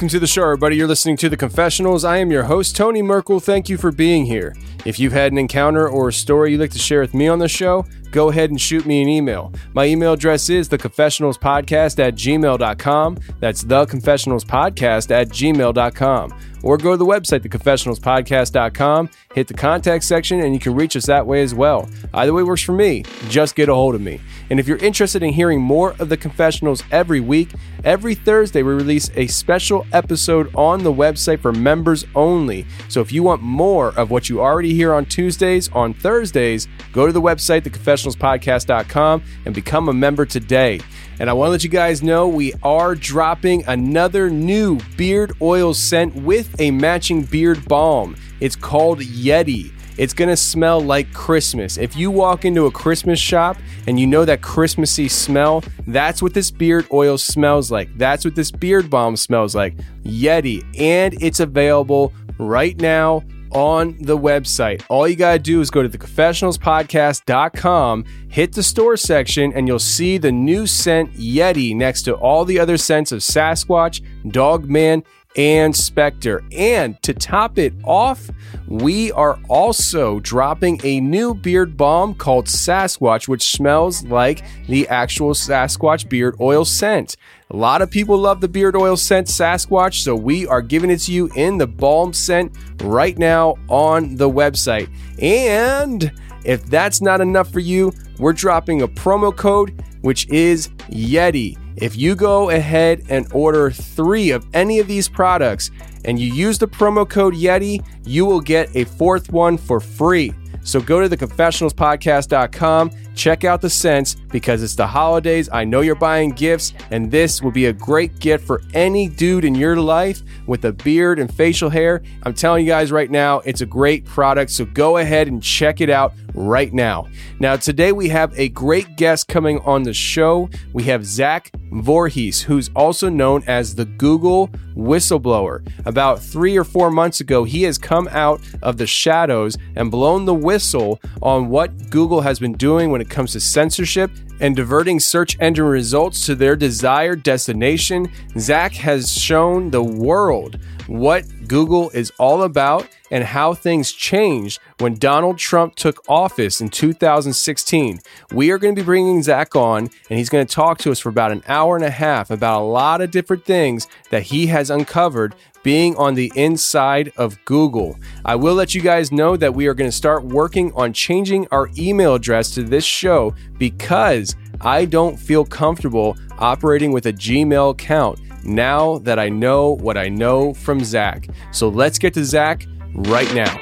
Welcome to the show, everybody. You're listening to The Confessionals. I am your host, Tony Merkel. Thank you for being here. If you've had an encounter or a story you'd like to share with me on the show, go ahead and shoot me an email. My email address is theconfessionalspodcast at gmail.com. That's theconfessionalspodcast at gmail.com. Or go to the website, theconfessionalspodcast.com, hit the contact section, and you can reach us that way as well. Either way works for me. Just get a hold of me. And if you're interested in hearing more of the confessionals every week, every Thursday we release a special episode on the website for members only. So if you want more of what you already hear on Tuesdays, on Thursdays, go to the website, theconfessionalspodcast.com, and become a member today. And I want to let you guys know we are dropping another new beard oil scent with a matching beard balm. It's called Yeti. It's going to smell like Christmas. If you walk into a Christmas shop and you know that Christmassy smell, that's what this beard oil smells like. That's what this beard balm smells like. Yeti. And it's available right now on the website. All you got to do is go to theconfessionalspodcast.com, hit the store section, and you'll see the new scent Yeti next to all the other scents of Sasquatch, Dogman, and Spectre. And to top it off, we are also dropping a new beard balm called Sasquatch, which smells like the actual Sasquatch beard oil scent. A lot of people love the beard oil scent Sasquatch, so we are giving it to you in the balm scent right now on the website. And if that's not enough for you, we're dropping a promo code which is Yeti. If you go ahead and order three of any of these products and you use the promo code Yeti, you will get a fourth one for free. So go to theconfessionalspodcast.com, check out the scents because it's the holidays. I know you're buying gifts, and this will be a great gift for any dude in your life with a beard and facial hair. I'm telling you guys right now, it's a great product. So go ahead and check it out right now. Now, today we have a great guest coming on the show. We have Zach Vorhies, who's also known as the Google whistleblower. About three or four months ago, he has come out of the shadows and blown the whistle on what Google has been doing when it comes to censorship and diverting search engine results to their desired destination. Zach has shown the world what Google is all about and how things changed when Donald Trump took office in 2016. We are going to be bringing Zach on, and he's going to talk to us for about an hour and a half about a lot of different things that he has uncovered being on the inside of Google. I will let you guys know that we are going to start working on changing our email address to this show because I don't feel comfortable operating with a Gmail account now that I know what I know from Zach. So let's get to Zach right now.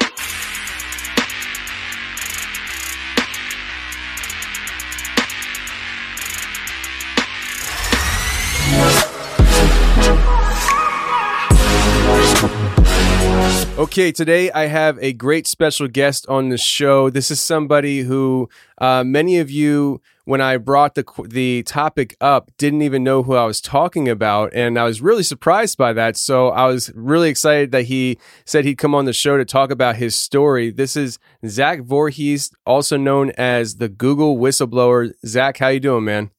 Okay, today I have a great special guest on the show. This is somebody who uh, many of you, when I brought the the topic up, didn't even know who I was talking about, and I was really surprised by that. So I was really excited that he said he'd come on the show to talk about his story. This is Zach Vorhies, also known as the Google whistleblower. Zach, how you doing, man?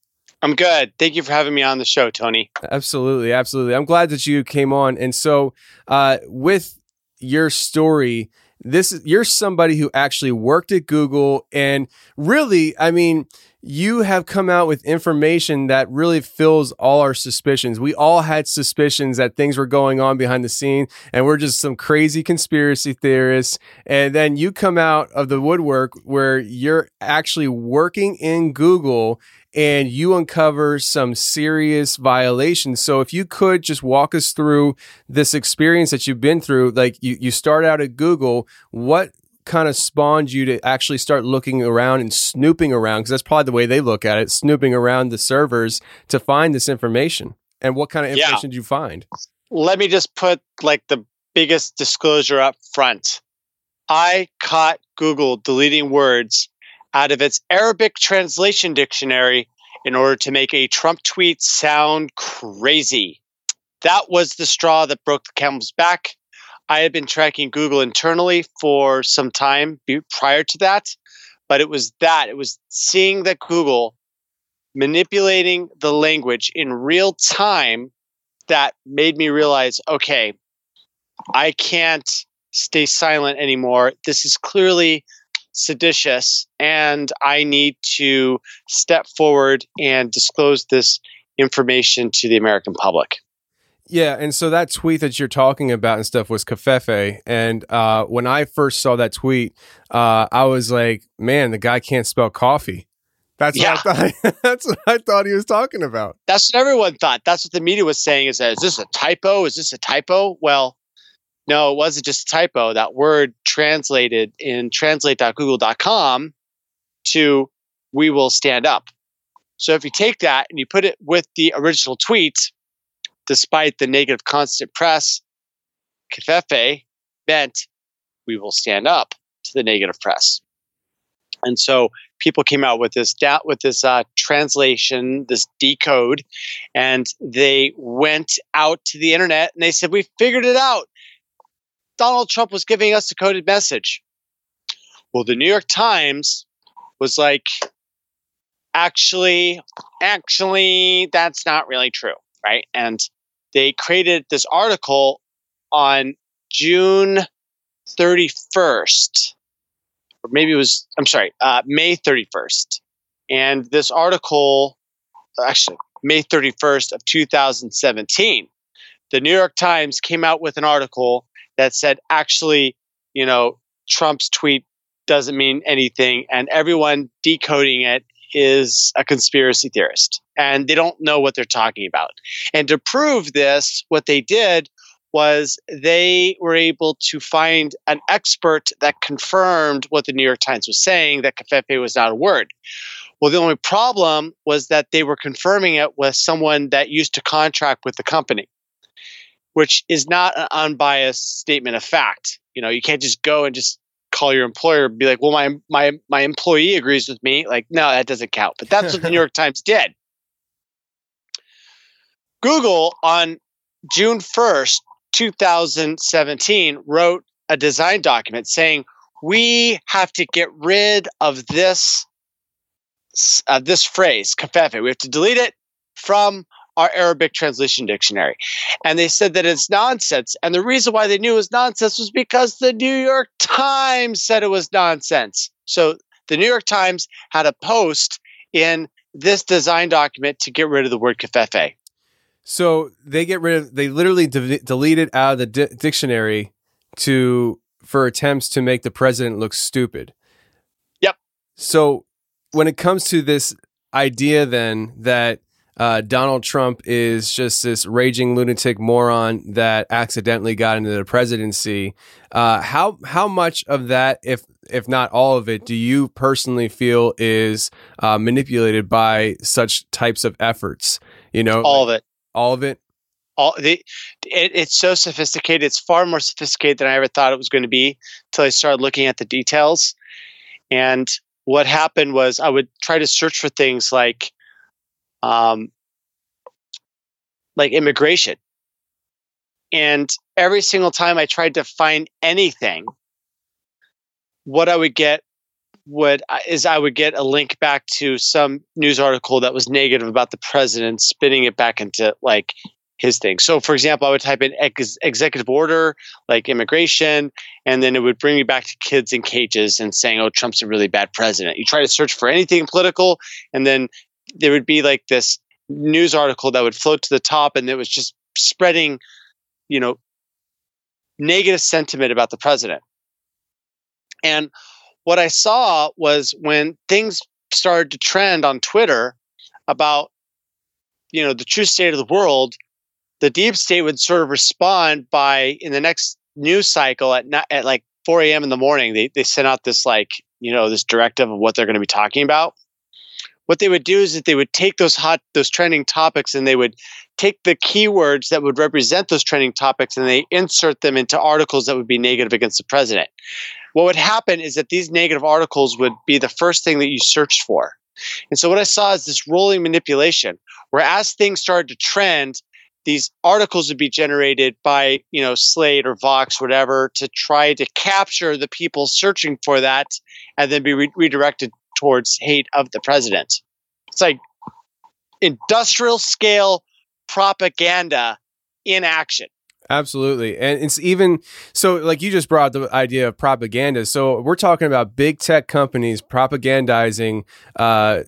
I'm good. Thank you for having me on the show, Tony. Absolutely, absolutely. I'm glad that you came on. And so, uh, with your story this is you're somebody who actually worked at Google and really I mean you have come out with information that really fills all our suspicions. We all had suspicions that things were going on behind the scene and we're just some crazy conspiracy theorists. And then you come out of the woodwork where you're actually working in Google and you uncover some serious violations. So if you could just walk us through this experience that you've been through, like you, you start out at Google, what kind of spawned you to actually start looking around and snooping around? Because that's probably the way they look at it, snooping around the servers to find this information. And what kind of information yeah. did you find? Let me just put like the biggest disclosure up front. I caught Google deleting words out of its Arabic translation dictionary in order to make a Trump tweet sound crazy. That was the straw that broke the camel's back. I had been tracking Google internally for some time prior to that, but it was that. It was seeing that Google manipulating the language in real time that made me realize okay, I can't stay silent anymore. This is clearly seditious and I need to step forward and disclose this information to the American public. Yeah, and so that tweet that you're talking about and stuff was Covfefe, and uh, when I first saw that tweet, uh, I was like, "Man, the guy can't spell coffee." That's yeah. what I thought. that's what I thought he was talking about. That's what everyone thought. That's what the media was saying. Is that is this a typo? Is this a typo? Well, no, it wasn't just a typo. That word translated in translate.google.com to we will stand up. So if you take that and you put it with the original tweet, despite the negative constant press, Covfefe meant we will stand up to the negative press. And so people came out with this with this uh, translation, this decode, and they went out to the internet and they said, "We figured it out. Donald Trump was giving us a coded message. Well, the New York Times was like, actually, actually, that's not really true, right? And they created this article on June 31st, or maybe it was, I'm sorry, uh, May 31st. And this article, actually, May 31st of 2017, the New York Times came out with an article that said, actually, you know, Trump's tweet doesn't mean anything, and everyone decoding it is a conspiracy theorist, and they don't know what they're talking about. And to prove this, what they did was they were able to find an expert that confirmed what the New York Times was saying that covfefe was not a word. Well, the only problem was that they were confirming it with someone that used to contract with the company which is not an unbiased statement of fact. You know, you can't just go and just call your employer and be like, "Well, my my my employee agrees with me." Like, no, that doesn't count. But that's what the New York Times did. Google on June 1st, 2017 wrote a design document saying, "We have to get rid of this uh, this phrase, covfefe. We have to delete it from our Arabic translation dictionary. And they said that it's nonsense. And the reason why they knew it was nonsense was because the New York Times said it was nonsense. So the New York Times had a post in this design document to get rid of the word covfefe. So they get rid of, they literally de- delete it out of the di- dictionary to, for attempts to make the president look stupid. Yep. So when it comes to this idea then that uh, Donald Trump is just this raging lunatic moron that accidentally got into the presidency. Uh, how how much of that, if if not all of it, do you personally feel is uh, manipulated by such types of efforts? You know, all of it. All of it. all the it, it's so sophisticated. It's far more sophisticated than I ever thought it was going to be until I started looking at the details. And what happened was I would try to search for things like, um, like immigration. And every single time I tried to find anything, what I would get would is I would get a link back to some news article that was negative about the president, spinning it back into like his thing. So, for example, I would type in ex- executive order, like immigration, and then it would bring me back to kids in cages and saying, "Oh, Trump's a really bad president." You try to search for anything political, and then there would be like this news article that would float to the top, and it was just spreading, you know, negative sentiment about the president. And what I saw was when things started to trend on Twitter about, you know, the true state of the world the deep state would sort of respond by in the next news cycle at at like 4 a.m. in the morning. They they sent out this like you know this directive of what they're going to be talking about. What they would do is that they would take those hot those trending topics and they would take the keywords that would represent those trending topics and they insert them into articles that would be negative against the president. What would happen is that these negative articles would be the first thing that you searched for. And so what I saw is this rolling manipulation where as things started to trend, these articles would be generated by you know slate or vox whatever to try to capture the people searching for that and then be re- redirected towards hate of the president it's like industrial scale propaganda in action Absolutely. And it's even so, like you just brought the idea of propaganda. So we're talking about big tech companies propagandizing uh,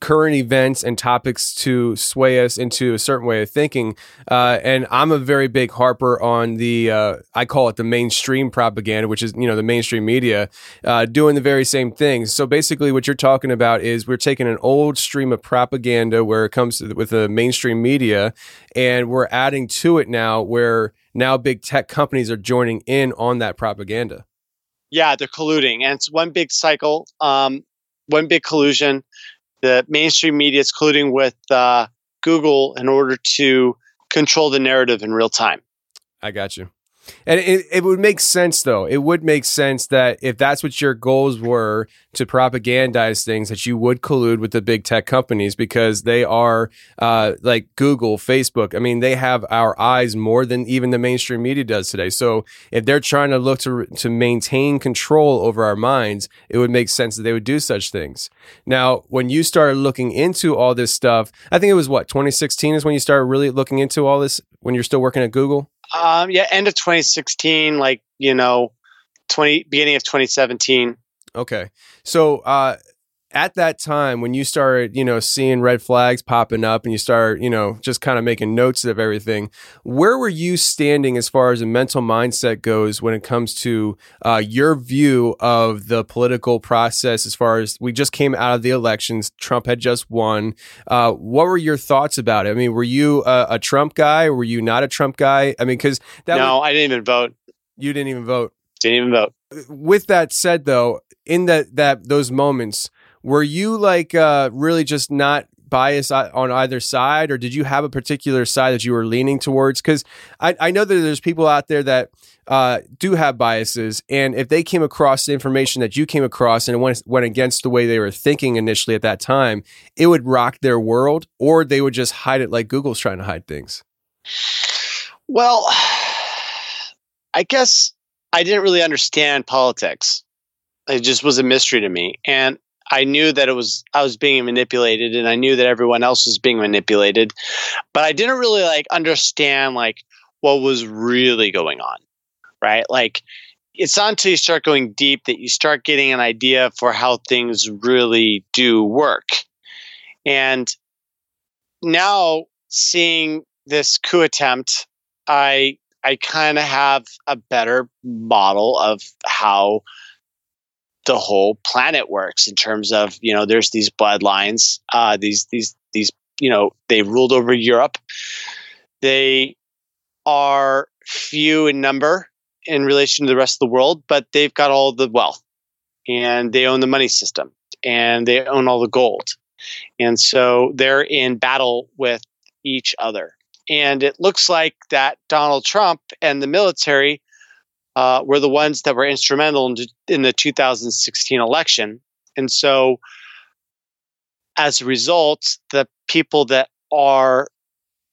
current events and topics to sway us into a certain way of thinking. Uh, and I'm a very big harper on the, uh, I call it the mainstream propaganda, which is, you know, the mainstream media uh, doing the very same things. So basically, what you're talking about is we're taking an old stream of propaganda where it comes to, with the mainstream media and we're adding to it now where now big tech companies are joining in on that propaganda. Yeah, they're colluding, and it's one big cycle, um, one big collusion the mainstream media is colluding with uh, Google in order to control the narrative in real time. I got you. And it, it would make sense, though. It would make sense that if that's what your goals were to propagandize things, that you would collude with the big tech companies because they are uh, like Google, Facebook. I mean, they have our eyes more than even the mainstream media does today. So if they're trying to look to to maintain control over our minds, it would make sense that they would do such things. Now, when you started looking into all this stuff, I think it was what 2016 is when you started really looking into all this when you're still working at Google. Um, yeah, end of 2016, like you know, 20 beginning of 2017. Okay, so uh, at that time when you started, you know, seeing red flags popping up and you start, you know, just kind of making notes of everything, where were you standing as far as a mental mindset goes when it comes to uh, your view of the political process? As far as we just came out of the elections, Trump had just won. Uh, what were your thoughts about it? I mean, were you a, a Trump guy? Were you not a Trump guy? I mean, because no, was, I didn't even vote. You didn't even vote. Didn't even vote. With that said, though, in that that those moments were you like uh, really just not biased on either side, or did you have a particular side that you were leaning towards? Because I, I know that there's people out there that uh, do have biases, and if they came across the information that you came across and it went, went against the way they were thinking initially at that time, it would rock their world, or they would just hide it like Google's trying to hide things. Well, I guess I didn't really understand politics. It just was a mystery to me. And I knew that it was I was being manipulated and I knew that everyone else was being manipulated, but I didn't really like understand like what was really going on. Right? Like it's not until you start going deep that you start getting an idea for how things really do work. And now seeing this coup attempt, I I kind of have a better model of how the whole planet works in terms of you know there's these bloodlines uh, these these these you know they ruled over Europe. They are few in number in relation to the rest of the world but they've got all the wealth and they own the money system and they own all the gold. And so they're in battle with each other. And it looks like that Donald Trump and the military uh, were the ones that were instrumental in, in the 2016 election. And so, as a result, the people that are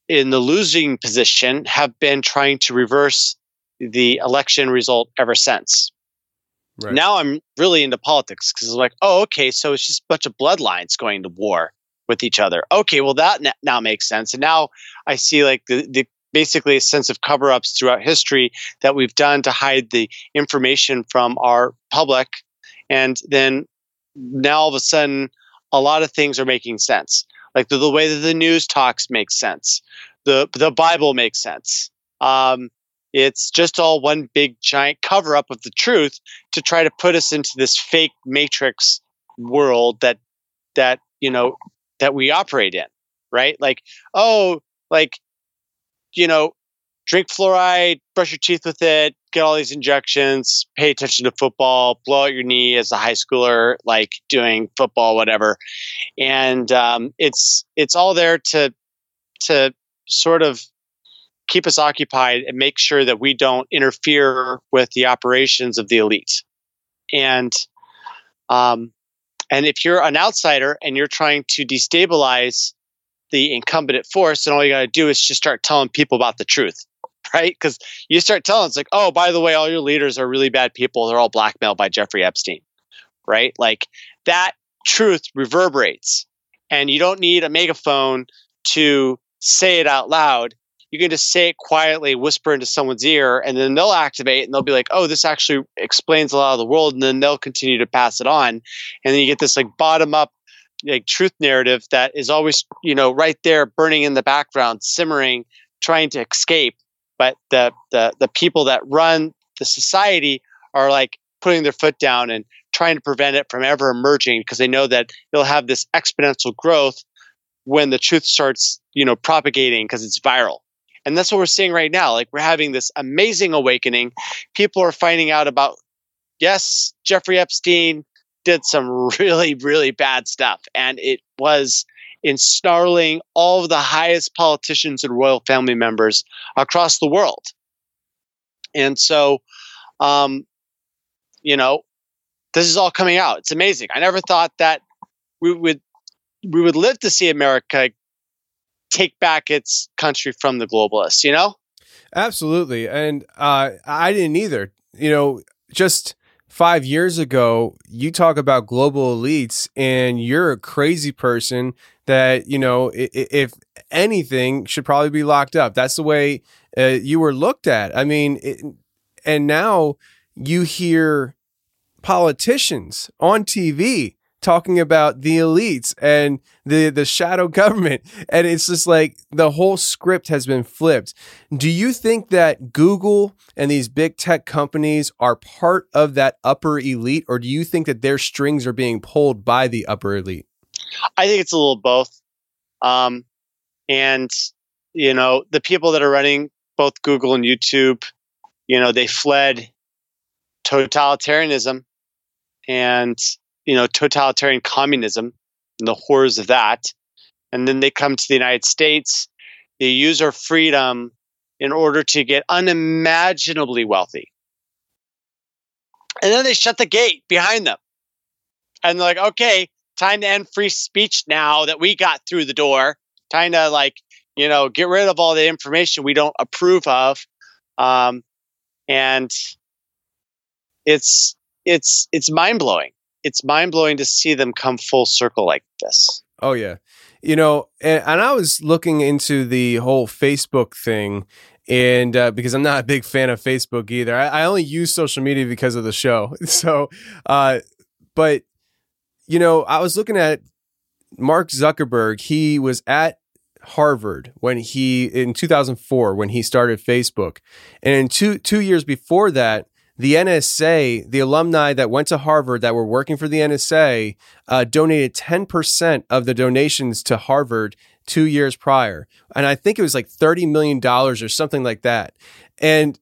in the losing position have been trying to reverse the election result ever since. Right. Now I'm really into politics because I'm like, oh, okay, so it's just a bunch of bloodlines going to war with each other. Okay, well that now makes sense. And now I see like the, the basically a sense of cover ups throughout history that we've done to hide the information from our public. And then now all of a sudden, a lot of things are making sense. Like the, the way that the news talks makes sense. The, the Bible makes sense. Um, it's just all one big giant cover up of the truth to try to put us into this fake matrix world that, that, you know, that we operate in, right? Like, oh, like you know, drink fluoride, brush your teeth with it, get all these injections, pay attention to football, blow out your knee as a high schooler, like doing football, whatever. And um, it's it's all there to to sort of keep us occupied and make sure that we don't interfere with the operations of the elite. And um, and if you're an outsider and you're trying to destabilize the incumbent force, and all you got to do is just start telling people about the truth, right? Because you start telling it's like, oh, by the way, all your leaders are really bad people. They're all blackmailed by Jeffrey Epstein, right? Like that truth reverberates, and you don't need a megaphone to say it out loud. You can just say it quietly, whisper into someone's ear, and then they'll activate and they'll be like, oh, this actually explains a lot of the world. And then they'll continue to pass it on. And then you get this like bottom up like truth narrative that is always you know right there burning in the background simmering trying to escape. But the the the people that run the society are like putting their foot down and trying to prevent it from ever emerging because they know that they'll have this exponential growth when the truth starts you know propagating because it's viral. And that's what we're seeing right now. Like we're having this amazing awakening. People are finding out about yes jeffrey epstein did some really, really bad stuff. And it was ensnarling all of the highest politicians and royal family members across the world. And so, um, you know, this is all coming out. It's amazing. I never thought that we would we would live to see America take back its country from the globalists. You know, absolutely. And uh, I didn't either. You know, just five years ago, you talk about global elites and you're a crazy person that, you know, if anything should probably be locked up. That's the way uh, you were looked at. I mean, it, and now you hear politicians on TV talking about the elites and the the shadow government. And it's just like the whole script has been flipped. Do you think that google and these big tech companies are part of that upper elite or do you think that their strings are being pulled by the upper elite? I think it's a little both. Um, and you know the people that are running both google and youtube you know they fled totalitarianism. And you know, totalitarian communism and the horrors of that. And then they come to the United States. They use our freedom in order to get unimaginably wealthy. And then they shut the gate behind them. And they're like, okay, time to end free speech now that we got through the door. Time to like, you know, get rid of all the information we don't approve of. Um, and it's it's it's mind blowing it's mind blowing to see them come full circle like this. Oh yeah, you know, and, and I was looking into the whole Facebook thing, and uh, because I'm not a big fan of Facebook either, I, I only use social media because of the show. So, uh, but you know, I was looking at Mark Zuckerberg. He was at Harvard when he in 2004 when he started Facebook, and two two years before that, the NSA, the alumni that went to Harvard that were working for the NSA, uh, donated 10% of the donations to Harvard two years prior. And I think it was like $30 million or something like that. And,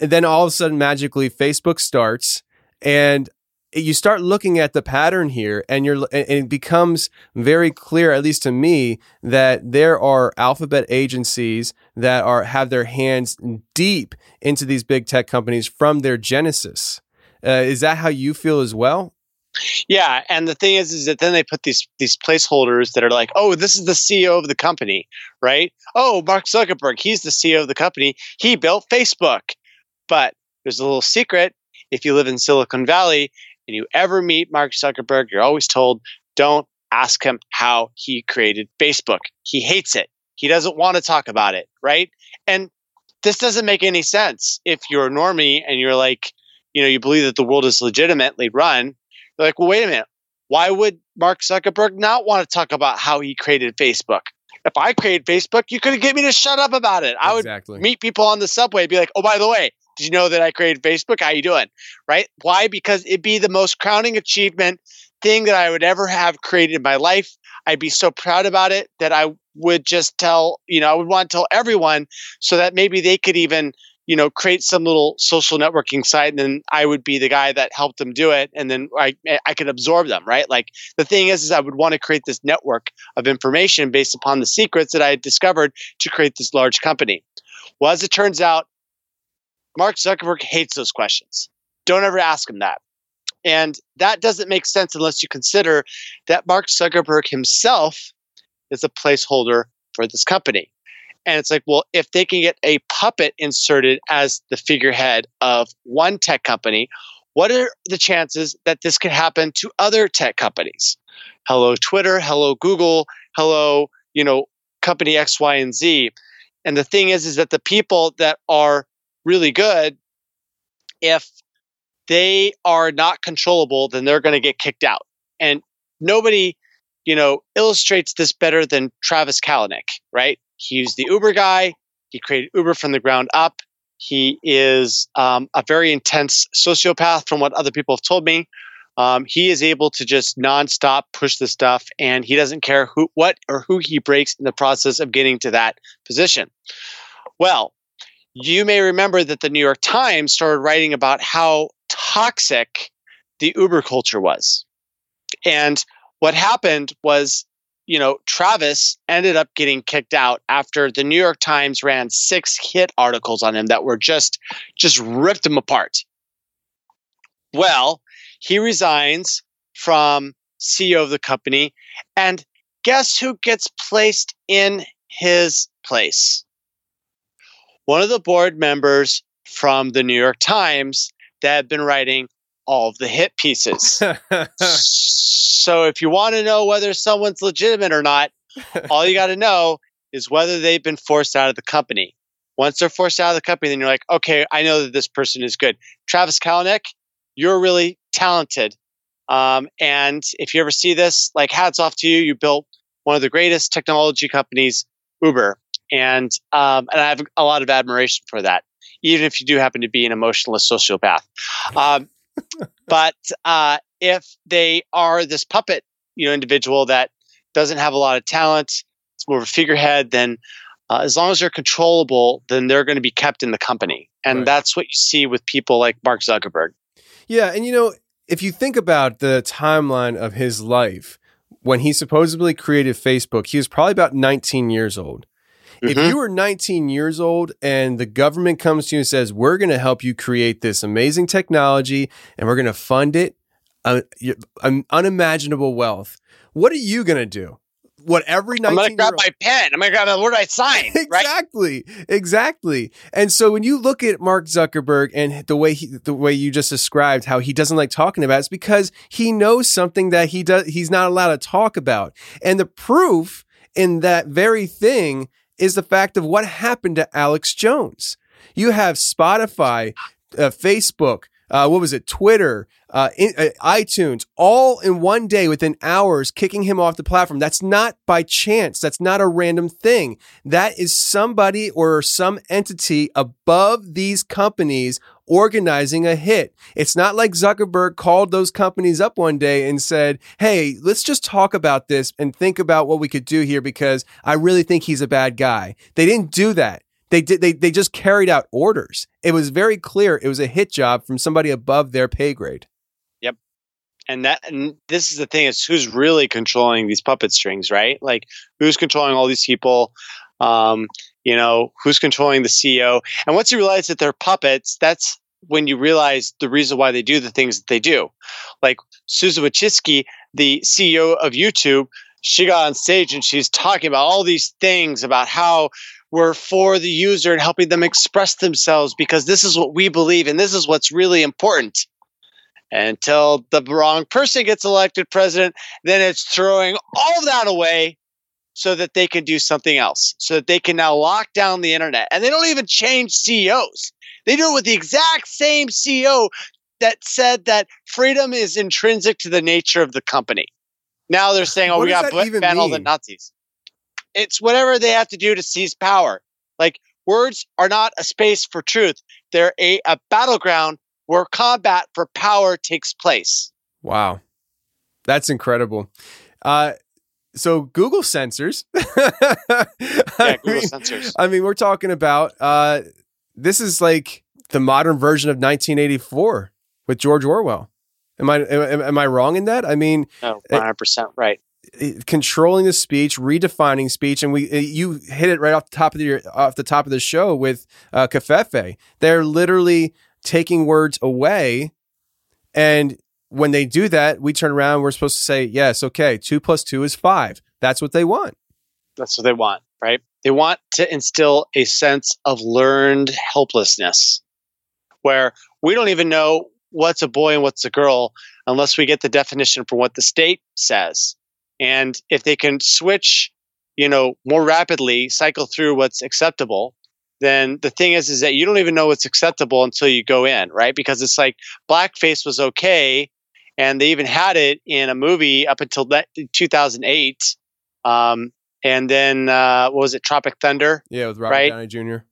and then all of a sudden, magically, Facebook starts. And you start looking at the pattern here and you're and it becomes very clear at least to me that there are alphabet agencies that are have their hands deep into these big tech companies from their genesis uh, is that how you feel as well Yeah, and the thing is, is that then they put these these placeholders that are like, oh, this is the CEO of the company, right? Oh, Mark Zuckerberg, he's the CEO of the company. He built Facebook. But there's a little secret: if you live in Silicon Valley you ever meet Mark Zuckerberg, you're always told, don't ask him how he created Facebook. He hates it. He doesn't want to talk about it, right? And this doesn't make any sense if you're a normie and you're like, you know, you believe that the world is legitimately run You're like, well, wait a minute. Why would Mark Zuckerberg not want to talk about how he created Facebook? If I created Facebook, you couldn't get me to shut up about it. I would exactly meet people on the subway and be like, oh, by the way, did you know that I created Facebook? How you doing? Right? Why? Because it'd be the most crowning achievement thing that I would ever have created in my life. I'd be so proud about it that I would just tell, you know, I would want to tell everyone so that maybe they could even you know, create some little social networking site, and then I would be the guy that helped them do it, and then I eh, I could absorb them, right? Like the thing is, is I would want to create this network of information based upon the secrets that I had discovered to create this large company. Well, as it turns out, Mark Zuckerberg hates those questions. Don't ever ask him that. And that doesn't make sense unless you consider that Mark Zuckerberg himself is a placeholder for this company. And it's like, well, if they can get a puppet inserted as the figurehead of one tech company, what are the chances that this could happen to other tech companies? Hello, Twitter. Hello, Google. Hello, you know, company X, Y, and Z. And the thing is, is that the people that are really good, if they are not controllable, then they're going to get kicked out. And nobody, you know, illustrates this better than Travis Kalanick, right? He's the Uber guy. He created Uber from the ground up. He is um, a very intense sociopath, from what other people have told me. Um, he is able to just nonstop push the stuff, and he doesn't care who, what, or who he breaks in the process of getting to that position. Well, you may remember that the New York Times started writing about how toxic the Uber culture was, and what happened was you know, Travis ended up getting kicked out after the New York Times ran six hit articles on him that were just just ripped him apart. Well, he resigns from CEO of the company and guess who gets placed in his place? One of the board members from the New York Times that had been writing all of the hit pieces. so if you want to know whether someone's legitimate or not, all you got to know is whether they've been forced out of the company. Once they're forced out of the company, then you're like, okay, I know that this person is good. Travis Kalanick, you're really talented. Um, and if you ever see this, like hats off to you. You built one of the greatest technology companies, Uber. And um, and I have a lot of admiration for that, even if you do happen to be an emotionless sociopath. Um, but uh, if they are this puppet, you know, individual that doesn't have a lot of talent, it's more of a figurehead, then uh, as long as they're controllable, then they're going to be kept in the company. And Right. that's what you see with people like Mark Zuckerberg. Yeah, and you know, if you think about the timeline of his life, when he supposedly created Facebook, he was probably about 19 years old. If Mhm. you were 19 years old and the government comes to you and says, "We're going to help you create this amazing technology and we're going to fund it, uh, um, unimaginable wealth," what are you going to do? What every 19 I'm going to year grab my pen. I'm going to grab a word I sign. Right? exactly exactly and so when you look at mark zuckerberg and the way he the way you just described how he doesn't like talking about it, it's because he knows something that he does he's not allowed to talk about and the proof in that very thing is the fact of what happened to alex jones you have spotify uh, facebook uh, what was it twitter uh, in, uh, itunes all in one day within hours kicking him off the platform that's not by chance that's not a random thing that is somebody or some entity above these companies organizing a hit. It's not like Zuckerberg called those companies up one day and said, Hey, let's just talk about this and think about what we could do here because I really think he's a bad guy. They didn't do that. They did, they, they just carried out orders. It was very clear it was a hit job from somebody above their pay grade. Yep. And that and this is the thing is who's really controlling these puppet strings, right? Like who's controlling all these people? Um, you know, who's controlling the CEO? And once you realize that they're puppets, that's when you realize the reason why they do the things that they do. Like Susan Wojcicki, the CEO of YouTube, she got on stage and she's talking about all these things about how we're for the user and helping them express themselves because this is what we believe and this is what's really important. Until the wrong person gets elected president, then it's throwing all of that away so that they can do something else, so that they can now lock down the internet. And they don't even change CEOs. They do it with the exact same CEO that said that freedom is intrinsic to the nature of the company. Now they're saying, "Oh, What we got that to even ban all the? Nazis." It's whatever they have to do to seize power. Like words are not a space for truth; they're a, a battleground where combat for power takes place. Wow. That's incredible. Uh, so Google censors. Yeah, Google mean- censors. I mean, we're talking about uh, this is like the modern version of 1984 with George Orwell. Am I am, am I wrong in that? I mean, No, one hundred percent right. It- controlling the speech, redefining speech, and we uh, you hit it right off the top of the off the top of the show with uh, Covfefe. They're literally taking words away, and when they do that, we turn around. We're supposed to say, "Yes, okay, two plus two is five. That's what they want." That's what they want, right? They want to instill a sense of learned helplessness where we don't even know what's a boy and what's a girl unless we get the definition from what the state says. And if they can switch, you know, more rapidly, cycle through what's acceptable, then the thing is is that you don't even know what's acceptable until you go in, right? Because it's like blackface was okay and they even had it in a movie up until that 2008 um, and then uh, what was it Tropic Thunder? Yeah, with Robert Right. Downey Jr.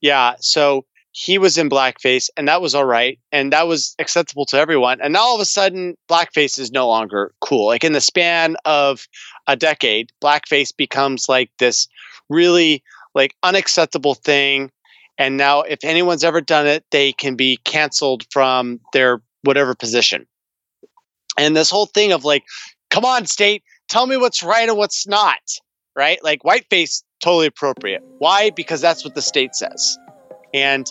Yeah, so he was in blackface, and that was all right, and that was acceptable to everyone. And now all of a sudden, blackface is no longer cool. Like in the span of a decade, blackface becomes like this really like unacceptable thing. And now, if anyone's ever done it, they can be canceled from their whatever position. And this whole thing of like, come on, state, tell me what's right and what's not, right? Like whiteface, totally appropriate. Why? Because that's what the state says. And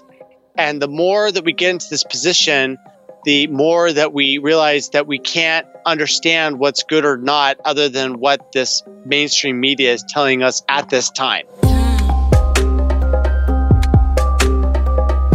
and the more that we get into this position, the more that we realize that we can't understand what's good or not other than what this mainstream media is telling us at this time.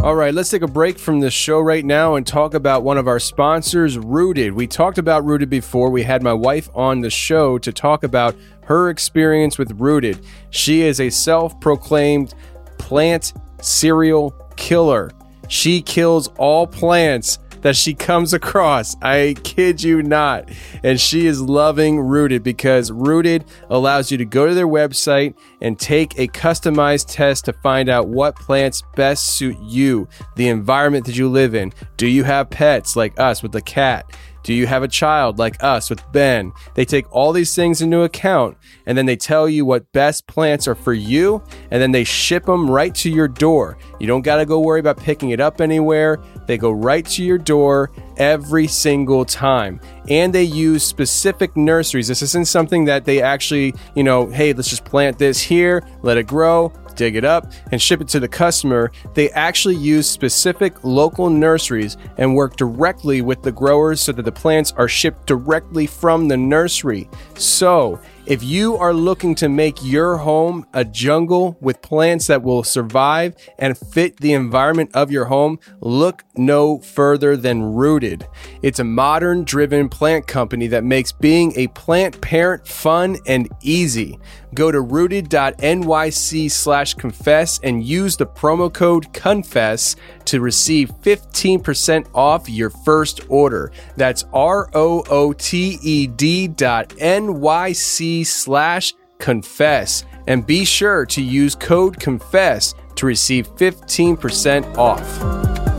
All right, let's take a break from the show right now and talk about one of our sponsors, Rooted. We talked about Rooted before. We had my wife on the show to talk about her experience with Rooted. She is a self proclaimed plant serial killer. She kills all plants that she comes across. I kid you not. And she is loving Rooted because Rooted allows you to go to their website and take a customized test to find out what plants best suit you, the environment that you live in. Do you have pets like us with the cat? Do you have a child like us with Ben? They take all these things into account and then they tell you what best plants are for you and then they ship them right to your door. You don't got to go worry about picking it up anywhere. They go right to your door every single time. And they use specific nurseries. This isn't something that they actually, you know, hey, let's just plant this here, let it grow, dig it up, and ship it to the customer. They actually use specific local nurseries and work directly with the growers so that the plants are shipped directly from the nursery. So, if you are looking to make your home a jungle with plants that will survive and fit the environment of your home, look no further than Rooted. It's a modern driven plant company that makes being a plant parent fun and easy. Go to rooted.nyc slash confess and use the promo code CONFESS to receive 15% off your first order. That's R O O T E D dot NYC slash confess. And be sure to use code CONFESS to receive 15% off.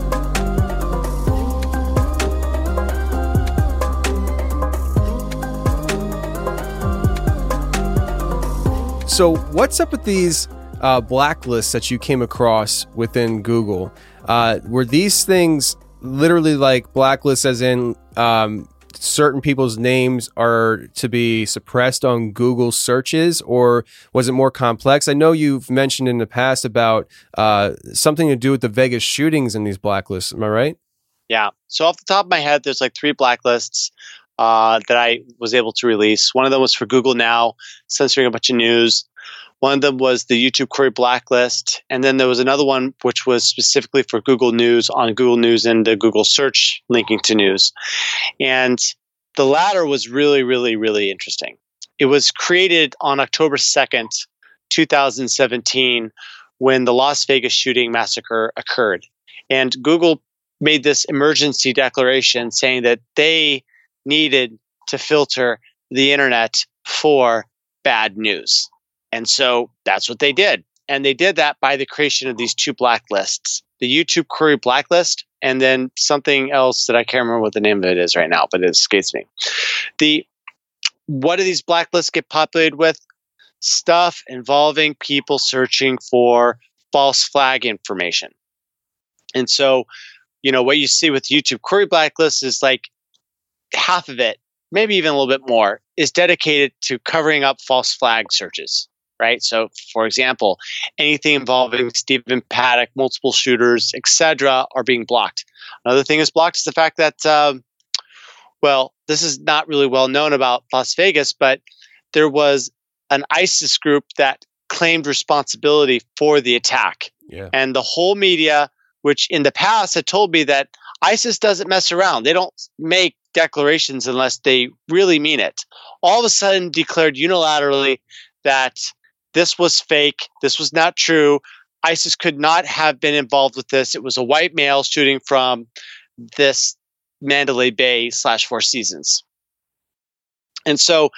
So, what's up with these uh, blacklists that you came across within Google? Uh, were these things literally like blacklists, as in um, certain people's names are to be suppressed on Google searches, or was it more complex? I know you've mentioned in the past about uh, something to do with the Vegas shootings in these blacklists. Am I right? Yeah. So off the top of my head, there's like three blacklists uh, that I was able to release. One of them was for Google Now, censoring a bunch of news. One of them was the YouTube query blacklist, and then there was another one which was specifically for Google News on Google News and the Google search linking to news. And the latter was really, really, really interesting. It was created on October 2nd, 2017, when the Las Vegas shooting massacre occurred. And Google made this emergency declaration saying that they needed to filter the internet for bad news. And so that's what they did. And they did that by the creation of these two blacklists the YouTube query blacklist and then something else that I can't remember what the name of it is right now, but it escapes me. The what do these blacklists get populated with? Stuff involving people searching for false flag information. And so, you know, what you see with YouTube query blacklist is like half of it, maybe even a little bit more, is dedicated to covering up false flag searches right? So, for example, anything involving Stephen Paddock, multiple shooters, etc., are being blocked. Another thing is blocked is the fact that, um, well, this is not really well known about Las Vegas, but there was an ISIS group that claimed responsibility for the attack. Yeah. And the whole media, which in the past had told me that ISIS doesn't mess around, they don't make declarations unless they really mean it, all of a sudden declared unilaterally that this was fake. This was not true. ISIS could not have been involved with this. It was a white male shooting from this Mandalay Bay slash Four Seasons. And so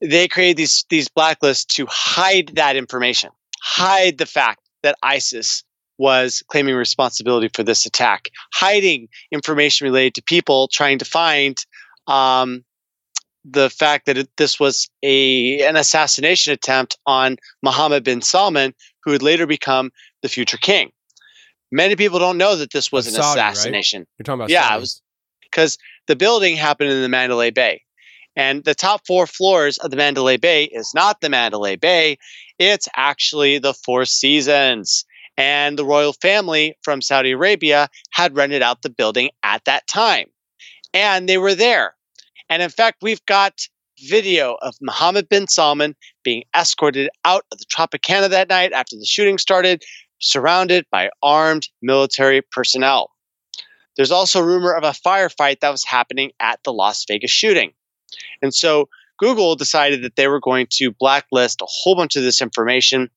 they created these these blacklists to hide that information, hide the fact that ISIS was claiming responsibility for this attack, hiding information related to people trying to find um, the fact that it, this was a an assassination attempt on Mohammed bin Salman, who would later become the future king. Many people don't know that this was an Saudi, right? assassination. You're talking about Yeah, Saudi. it was because the building happened in the Mandalay Bay. And the top four floors of the Mandalay Bay is not the Mandalay Bay, it's actually the Four Seasons. And the royal family from Saudi Arabia had rented out the building at that time. And they were there. And in fact, we've got video of Mohammed bin Salman being escorted out of the Tropicana that night after the shooting started, surrounded by armed military personnel. There's also rumor of a firefight that was happening at the Las Vegas shooting. And so Google decided that they were going to blacklist a whole bunch of this information.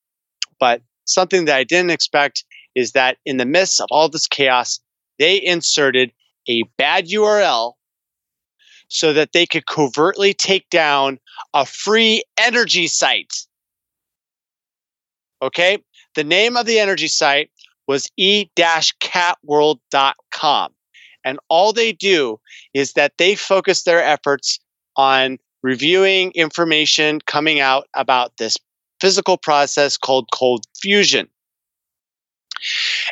But something that I didn't expect is that in the midst of all this chaos, they inserted a bad URL so that they could covertly take down a free energy site. Okay? The name of the energy site was e-catworld.com. And all they do is that they focus their efforts on reviewing information coming out about this physical process called cold fusion.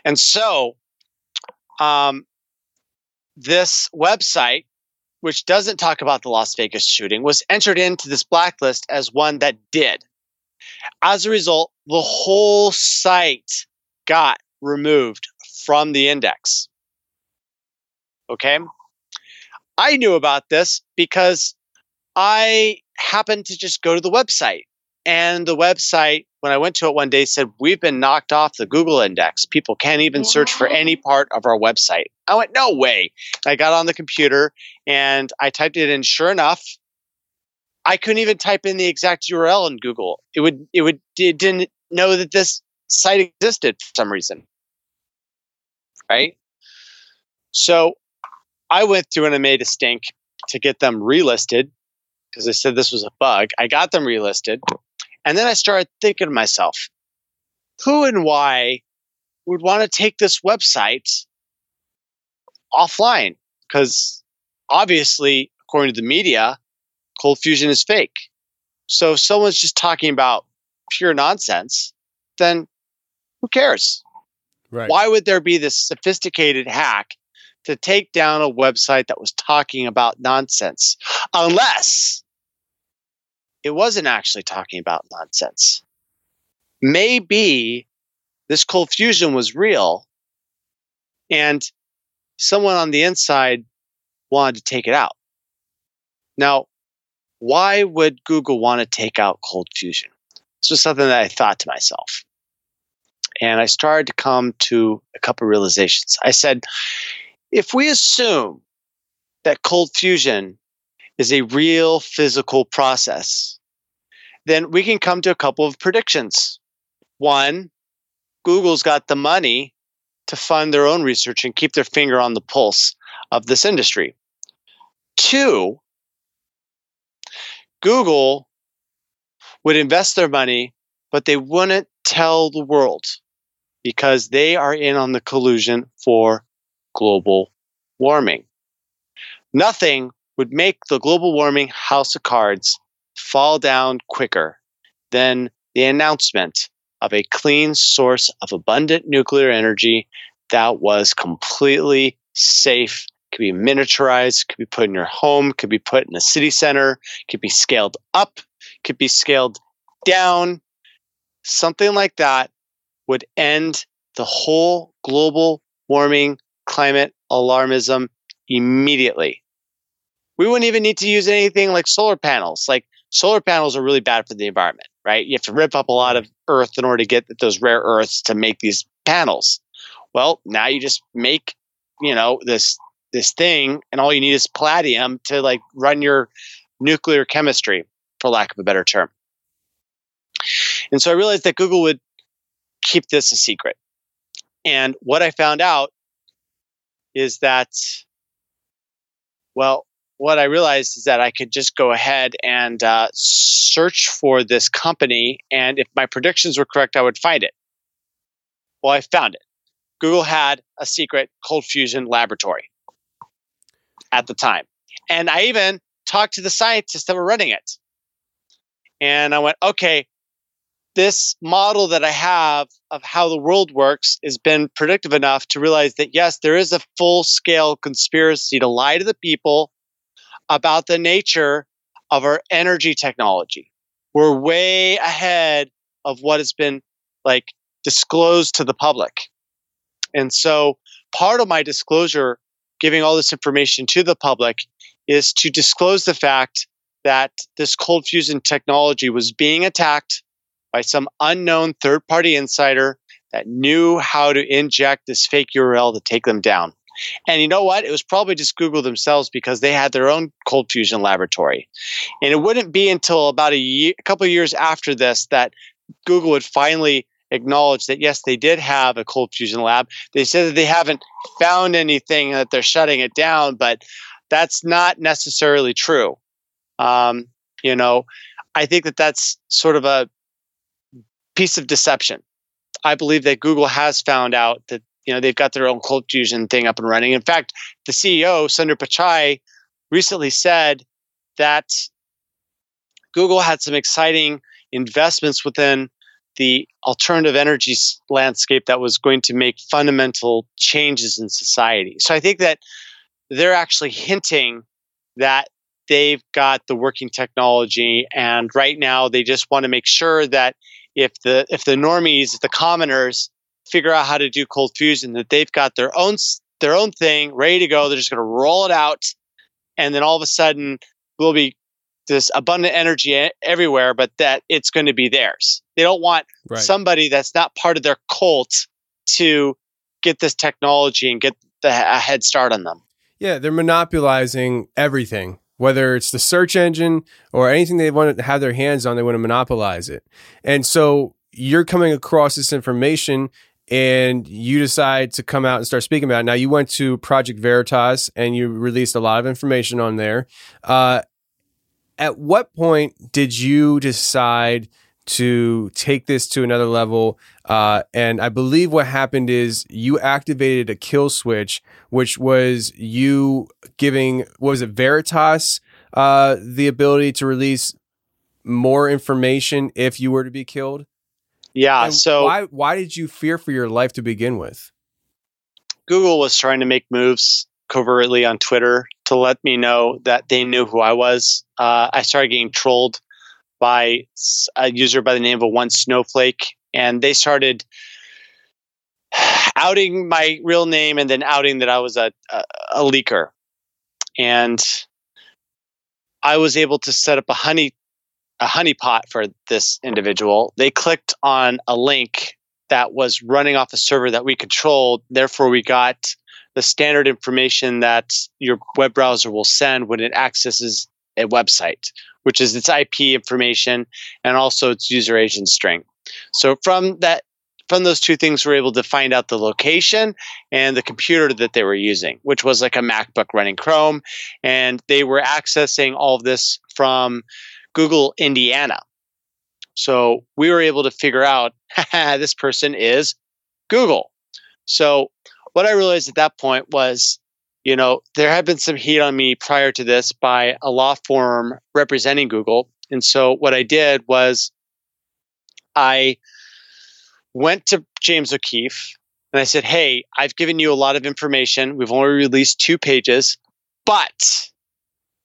And so, um, this website, which doesn't talk about the Las Vegas shooting, was entered into this blacklist as one that did. As a result, the whole site got removed from the index. Okay? I knew about this because I happened to just go to the website. And the website, when I went to it one day, said, We've been knocked off the Google index. People can't even search for any part of our website. I went, No way. I got on the computer and I typed it in. Sure enough, I couldn't even type in the exact URL in Google. It would, it would, it didn't know that this site existed for some reason. Right? So I went through and I made a stink to get them relisted because I said this was a bug. I got them relisted. And then I started thinking to myself, who and why would want to take this website offline? Because obviously, according to the media, cold fusion is fake. So if someone's just talking about pure nonsense, then who cares? Right. Why would there be this sophisticated hack to take down a website that was talking about nonsense, unless it wasn't actually talking about nonsense. Maybe this cold fusion was real and someone on the inside wanted to take it out. Now, why would Google want to take out cold fusion? This was something that I thought to myself. And I started to come to a couple of realizations. I said, if we assume that cold fusion is a real physical process, then we can come to a couple of predictions. One, Google's got the money to fund their own research and keep their finger on the pulse of this industry. Two, Google would invest their money, but they wouldn't tell the world because they are in on the collusion for global warming. Nothing would make the global warming house of cards fall down quicker than the announcement of a clean source of abundant nuclear energy that was completely safe could be miniaturized, could be put in your home, could be put in a city center, could be scaled up, could be scaled down. Something like that would end the whole global warming climate alarmism immediately. We wouldn't even need to use anything like solar panels. Like solar panels are really bad for the environment, right? You have to rip up a lot of earth in order to get those rare earths to make these panels. Well, now you just make, you know, this this thing and all you need is palladium to like run your nuclear chemistry for lack of a better term. And so I realized that Google would keep this a secret. And what I found out is that well, what I realized is that I could just go ahead and uh, search for this company, and if my predictions were correct, I would find it. Well, I found it. Google had a secret cold fusion laboratory at the time. And I even talked to the scientists that were running it. And I went, okay, this model that I have of how the world works has been predictive enough to realize that yes, there is a full scale conspiracy to lie to the people about the nature of our energy technology. We're way ahead of what has been like disclosed to the public. And so part of my disclosure, giving all this information to the public, is to disclose the fact that this cold fusion technology was being attacked by some unknown third party insider that knew how to inject this fake URL to take them down. And you know what? It was probably just Google themselves because they had their own cold fusion laboratory. And it wouldn't be until about a, year, a couple years after this that Google would finally acknowledge that yes, they did have a cold fusion lab. They said that they haven't found anything that they're shutting it down, but that's not necessarily true. Um, you know, I think that that's sort of a piece of deception. I believe that Google has found out that you know they've got their own cold fusion thing up and running. In fact, the CEO Sundar Pichai recently said that Google had some exciting investments within the alternative energy landscape that was going to make fundamental changes in society. So I think that they're actually hinting that they've got the working technology and right now they just want to make sure that if the if the normies, if the commoners figure out how to do cold fusion, that they've got their own their own thing ready to go. They're just going to roll it out, and then all of a sudden will be this abundant energy everywhere, but that it's going to be theirs. They don't want right. somebody that's not part of their cult to get this technology and get the, a head start on them. Yeah, they're monopolizing everything whether it's the search engine or anything they want to have their hands on, they want to monopolize it. And so you're coming across this information and you decide to come out and start speaking about it. Now, you went to Project Veritas and you released a lot of information on there. Uh, at what point did you decide to take this to another level? Uh, and I believe what happened is you activated a kill switch which was you giving what was it Veritas uh, the ability to release more information if you were to be killed. Yeah. And so why why did you fear for your life to begin with? Google was trying to make moves covertly on Twitter to let me know that they knew who I was. Uh, I started getting trolled by a user by the name of One Snowflake, and they started outing my real name and then outing that I was a, a, a leaker. And I was able to set up a honey a honeypot for this individual. They clicked on a link that was running off a server that we controlled. Therefore, we got the standard information that your web browser will send when it accesses a website, which is its IP information and also its user agent string. So from that from those two things we're able to find out the location and the computer that they were using, which was like a MacBook running Chrome. And they were accessing all of this from Google Indiana. So we were able to figure out this person is Google. So what I realized at that point was, you know, there had been some heat on me prior to this by a law firm representing Google. And so what I did was I went to James O'Keefe and I said, Hey, I've given you a lot of information. We've only released two pages, but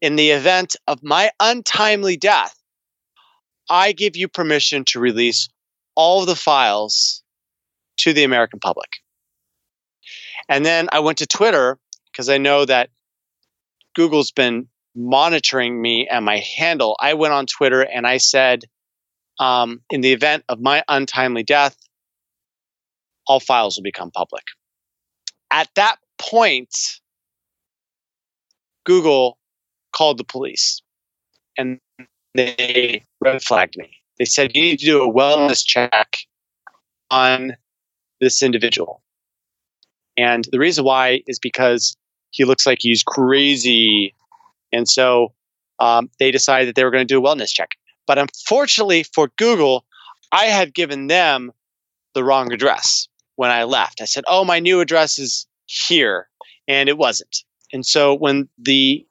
in the event of my untimely death, I give you permission to release all the files to the American public. And then I went to Twitter because I know that Google's been monitoring me and my handle. I went on Twitter and I said, um, in the event of my untimely death, all files will become public. At that point, Google called the police and they red flagged me. They said, You need to do a wellness check on this individual. And the reason why is because he looks like he's crazy. And so um, they decided that they were going to do a wellness check. But unfortunately for Google, I had given them the wrong address when I left. I said, Oh, my new address is here. And it wasn't. And so when the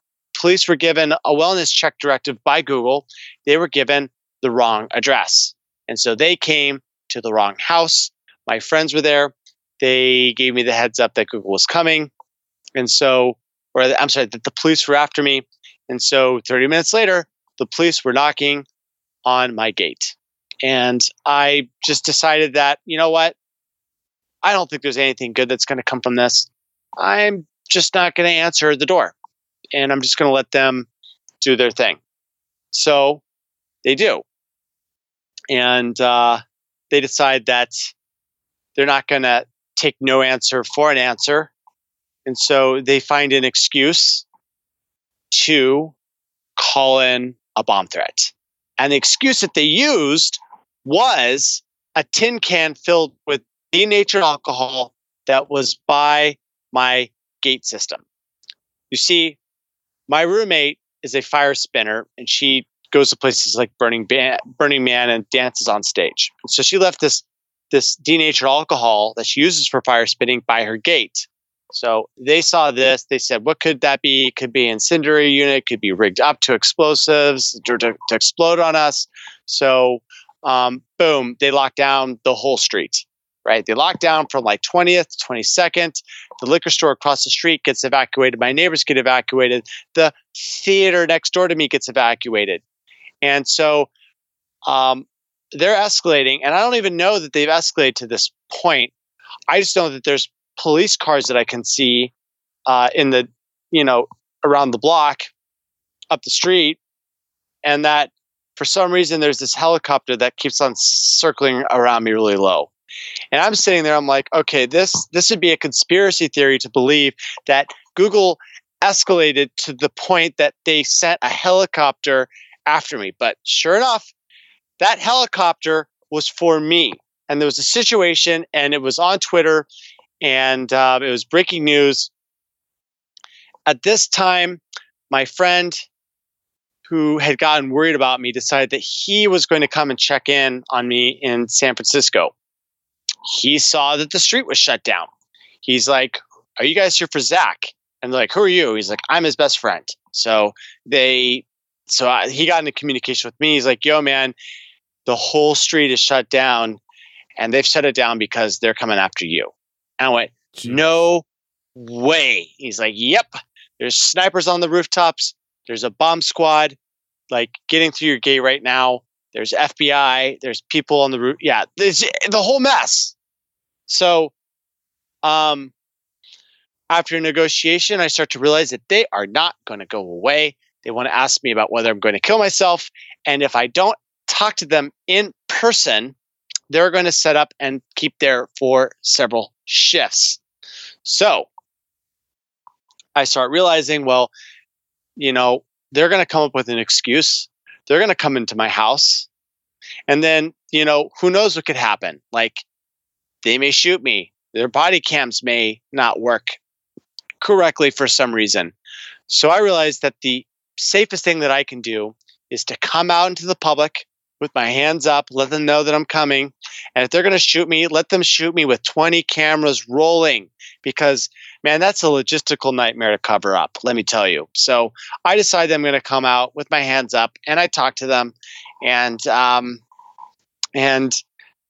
police were given a wellness check directive by Google, they were given the wrong address. And so they came to the wrong house. My friends were there. They gave me the heads up that Google was coming. And so, or I'm sorry, that the police were after me. And so 30 minutes later, the police were knocking on my gate. And I just decided that, you know what? I don't think there's anything good that's going to come from this. I'm just not going to answer the door. And I'm just going to let them do their thing. So they do. And uh, they decide that they're not going to take no answer for an answer. And so they find an excuse to call in a bomb threat. And the excuse that they used was a tin can filled with denatured alcohol that was by my gate system. You see, my roommate is a fire spinner and she goes to places like Burning, ba- Burning Man and dances on stage. So she left this this denatured alcohol that she uses for fire spinning by her gate. So they saw this. They said, "What could that be? It could be an incendiary unit. Could be rigged up to explosives to, to, to explode on us." So, um, boom! They locked down the whole street. Right? They locked down from like 20th to 22nd. The liquor store across the street gets evacuated. My neighbors get evacuated. The theater next door to me gets evacuated. And so, um, they're escalating, and I don't even know that they've escalated to this point. I just know that there's police cars that I can see uh, in the, you know, around the block, up the street, and that for some reason there's this helicopter that keeps on circling around me really low. And I'm sitting there, I'm like, okay, this this would be a conspiracy theory to believe that Google escalated to the point that they sent a helicopter after me. But sure enough, that helicopter was for me. And there was a situation, and it was on Twitter, and uh, it was breaking news. At this time, my friend who had gotten worried about me decided that he was going to come and check in on me in San Francisco. He saw that the street was shut down. He's like, Are you guys here for Zach? And they're like, Who are you? He's like, I'm his best friend. So they, so I, he got into communication with me. He's like, Yo, man, the whole street is shut down and they've shut it down because they're coming after you. And I went, Jeez. no way. He's like, yep, there's snipers on the rooftops. There's a bomb squad like getting through your gate right now. There's FBI. There's people on the route. Yeah, there's the whole mess. So, um, after negotiation, I start to realize that they are not going to go away. They want to ask me about whether I'm going to kill myself. And if I don't talk to them in person, they're going to set up and keep there for several shifts. So I start realizing, well, you know, they're going to come up with an excuse. They're going to come into my house. And then, you know, who knows what could happen? Like, they may shoot me. Their body cams may not work correctly for some reason. So I realized that the safest thing that I can do is to come out into the public with my hands up, let them know that I'm coming. And if they're going to shoot me, let them shoot me with 20 cameras rolling because, man, that's a logistical nightmare to cover up, let me tell you. So I decided I'm going to come out with my hands up and I talk to them. And, um, and,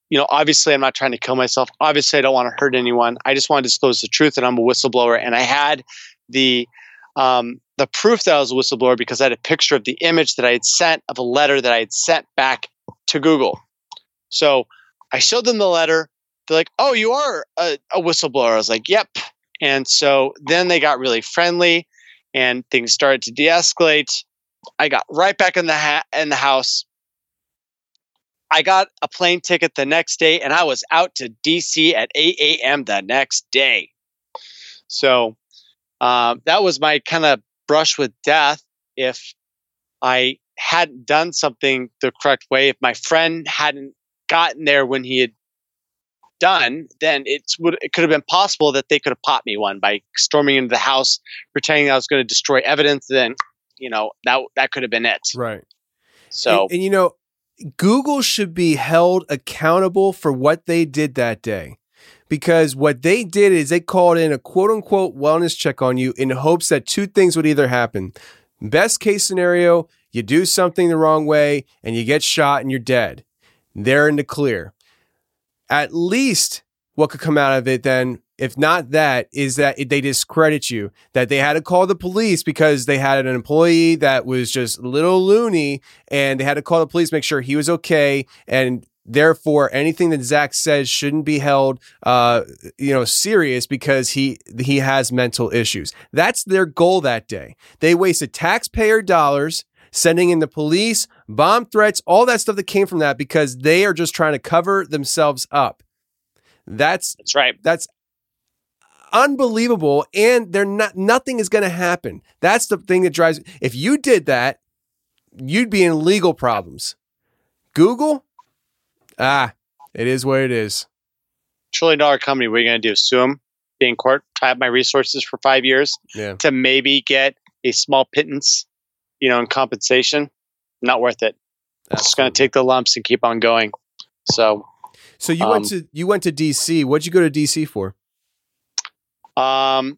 you know, obviously I'm not trying to kill myself. Obviously I don't want to hurt anyone. I just want to disclose the truth that I'm a whistleblower. And I had the, um, the proof that I was a whistleblower because I had a picture of the image that I had sent of a letter that I had sent back to Google. So I showed them the letter. They're like, "Oh, you are a, a whistleblower." I was like, "Yep." And so then they got really friendly, and things started to de-escalate. I got right back in the ha- in the house. I got a plane ticket the next day, and I was out to DC at 8 a.m. the next day. So um, that was my kind of brush with death. If I hadn't done something the correct way, if my friend hadn't gotten there when he had done, then it's would it could have been possible that they could have popped me one by storming into the house, pretending I was going to destroy evidence. Then, you know, that that could have been it. Right. So, and, and you know, Google should be held accountable for what they did that day. Because what they did is they called in a quote unquote wellness check on you in hopes that two things would either happen. Best case scenario, you do something the wrong way and you get shot and you're dead. They're in the clear. At least what could come out of it then, if not that, is that they discredit you, that they had to call the police because they had an employee that was just little loony and they had to call the police, make sure he was okay. And therefore anything that Zach says shouldn't be held uh you know serious because he he has mental issues. That's their goal that day. They wasted taxpayer dollars sending in the police, bomb threats, all that stuff that came from that because they are just trying to cover themselves up. That's that's right. That's unbelievable and they're not nothing is going to happen. That's the thing that drives if you did that, you'd be in legal problems. Google Ah, it is what it is. Trillion dollar company. What are you going to do? Sue them? Be in court? Tie up my resources for five years yeah. to maybe get a small pittance, you know, in compensation? Not worth it. Absolutely. Just going to take the lumps and keep on going. So, so you um, went to you went to DC. What'd you go to DC for? Um,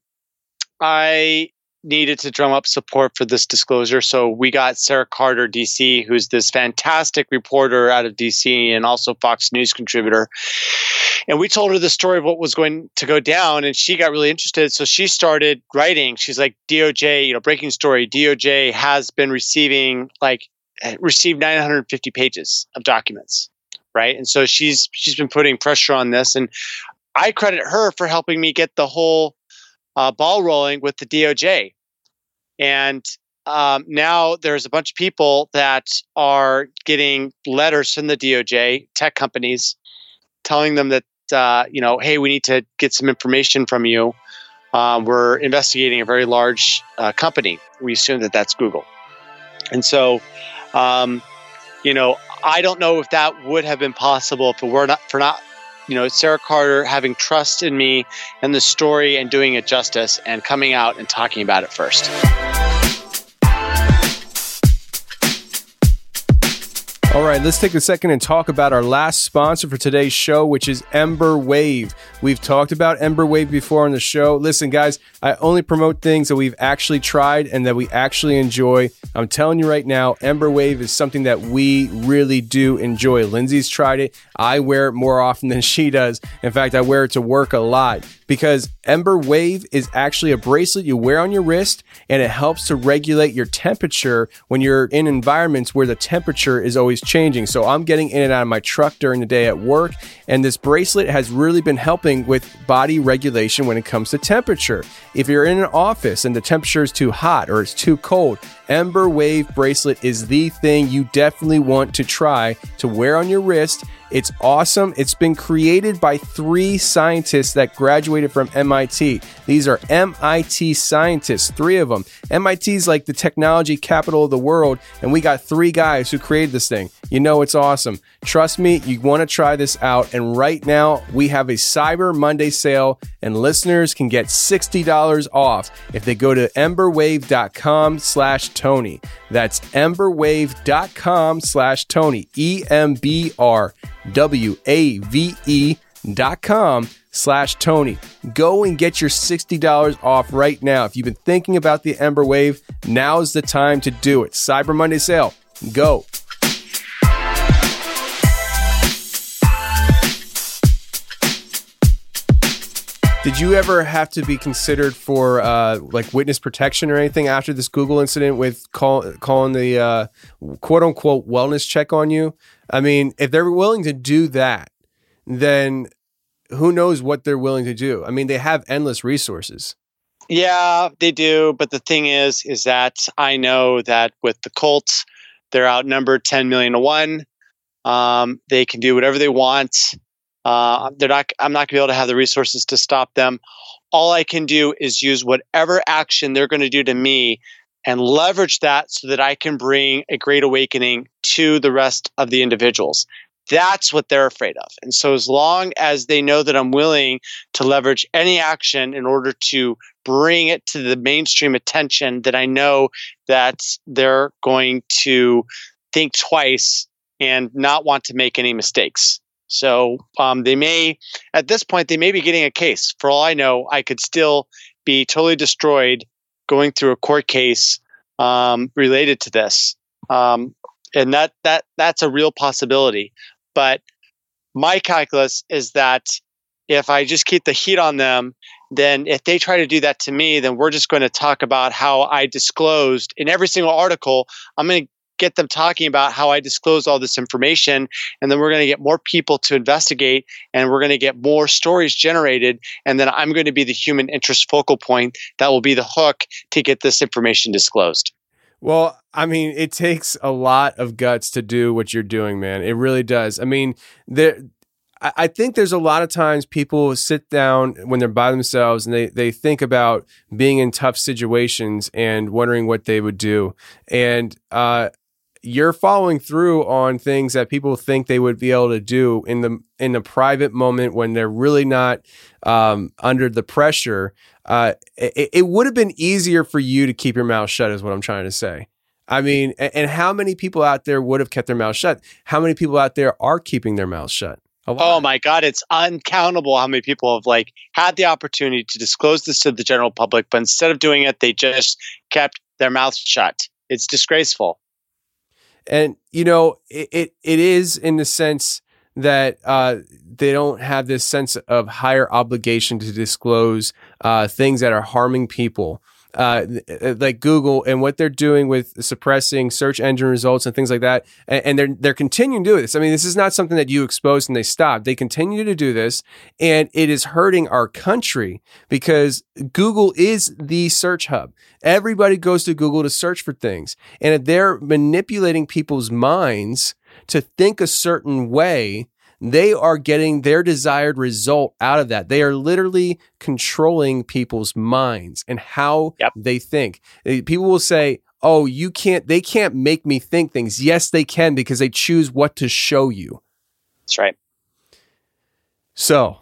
I needed to drum up support for this disclosure. So we got Sara Carter, DC, who's this fantastic reporter out of DC and also Fox News contributor. And we told her the story of what was going to go down, and she got really interested. So she started writing. She's like, DOJ, you know, breaking story DOJ has been receiving, like, received 950 pages of documents. Right. And so she's she's been putting pressure on this. And I credit her for helping me get the whole uh, ball rolling with the DOJ. And um, now there's a bunch of people that are getting letters from the DOJ, tech companies, telling them that, uh, you know, hey, we need to get some information from you. Um, we're investigating a very large uh, company. We assume that that's Google. And so, um, you know, I don't know if that would have been possible if it were not for not you know, Sara Carter having trust in me and the story and doing it justice and coming out and talking about it first. All right, let's take a second and talk about our last sponsor for today's show, which is Embr Wave. We've talked about Embr Wave before on the show. Listen, guys, I only promote things that we've actually tried and that we actually enjoy. I'm telling you right now, Embr Wave is something that we really do enjoy. Lindsay's tried it. I wear it more often than she does. In fact, I wear it to work a lot because Embr Wave is actually a bracelet you wear on your wrist and it helps to regulate your temperature when you're in environments where the temperature is always changing. So I'm getting in and out of my truck during the day at work, and this bracelet has really been helping with body regulation when it comes to temperature. If you're in an office and the temperature is too hot or it's too cold, Embr Wave bracelet is the thing you definitely want to try to wear on your wrist. It's awesome. It's been created by three scientists that graduated from MIT. These are MIT scientists, three of them. MIT is like the technology capital of the world, and we got three guys who created this thing. You know it's awesome. Trust me, you want to try this out. And right now, we have a Cyber Monday sale, and listeners can get $60 off if they go to embrwave.com slash Tony. That's embrwave.com slash Tony. E M B R W A V E dot com slash Tony. Go and get your $60 off right now. If you've been thinking about the Embr Wave, now's the time to do it. Cyber Monday sale. Go. Did you ever have to be considered for uh, like witness protection or anything after this Google incident with call, calling the uh, quote unquote wellness check on you? I mean, if they're willing to do that, then who knows what they're willing to do? I mean, they have endless resources. Yeah, they do. But the thing is, is that I know that with the Colts, they're outnumbered 10 million to one. Um, they can do whatever they want. Uh, they're not. I'm not going to be able to have the resources to stop them. All I can do is use whatever action they're going to do to me and leverage that so that I can bring a great awakening to the rest of the individuals. That's what they're afraid of. And so, as long as they know that I'm willing to leverage any action in order to bring it to the mainstream attention, that I know that they're going to think twice and not want to make any mistakes. So um, they may, at this point, they may be getting a case. For all I know, I could still be totally destroyed going through a court case um, related to this, um, and that that that's a real possibility. But my calculus is that if I just keep the heat on them, then if they try to do that to me, then we're just going to talk about how I disclosed in every single article. I'm going to get them talking about how I disclose all this information. And then we're going to get more people to investigate and we're going to get more stories generated. And then I'm going to be the human interest focal point that will be the hook to get this information disclosed. Well, I mean, it takes a lot of guts to do what you're doing, man. It really does. I mean, there. I think there's a lot of times people sit down when they're by themselves and they, they think about being in tough situations and wondering what they would do. And uh, you're following through on things that people think they would be able to do in the in the private moment when they're really not um, under the pressure. Uh, it, it would have been easier for you to keep your mouth shut, is what I'm trying to say. I mean, and, how many people out there would have kept their mouth shut? How many people out there are keeping their mouths shut? Oh my God, it's uncountable how many people have like had the opportunity to disclose this to the general public, but instead of doing it, they just kept their mouths shut. It's disgraceful. And you know, it it, it is in the sense that uh, they don't have this sense of higher obligation to disclose uh, things that are harming people uh, like Google and what they're doing with suppressing search engine results and things like that. And, and, they're they're continuing to do this. I mean, this is not something that you exposed and they stopped. They continue to do this, and it is hurting our country because Google is the search hub. Everybody goes to Google to search for things, and they're manipulating people's minds to think a certain way they are getting their desired result out of that. They are literally controlling people's minds and how yep. they think. Eh, people will say, "Oh, you can't they can't make me think things." Yes, they can because they choose what to show you. That's right. So,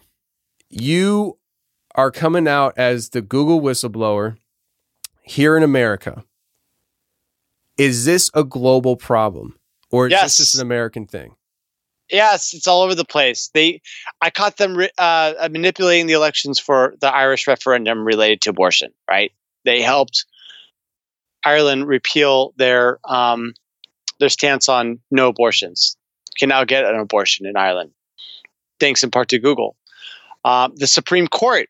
you are coming out as the Google whistleblower here in America. Is this a global problem? or is Yes. this just an American thing? Yes, it's all over the place. They, I caught them uh, manipulating the elections for the Irish referendum related to abortion. Right? They helped Ireland repeal their um, their stance on no abortions. Can now get an abortion in Ireland, thanks in part to Google. Um, the Supreme Court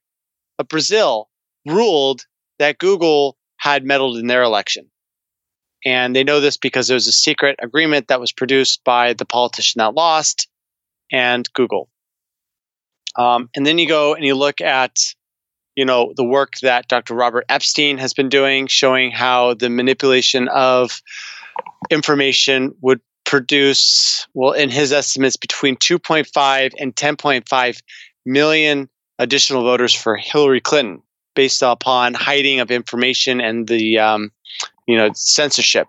of Brazil ruled that Google had meddled in their election. And they know this because there was a secret agreement that was produced by the politician that lost and Google. Um, and then you go and you look at, you know, the work that Dr. Robert Epstein has been doing, showing how the manipulation of information would produce, well, in his estimates, between 2.5 and 10.5 million additional voters for Hillary Clinton, based upon hiding of information and the, um, you know, censorship.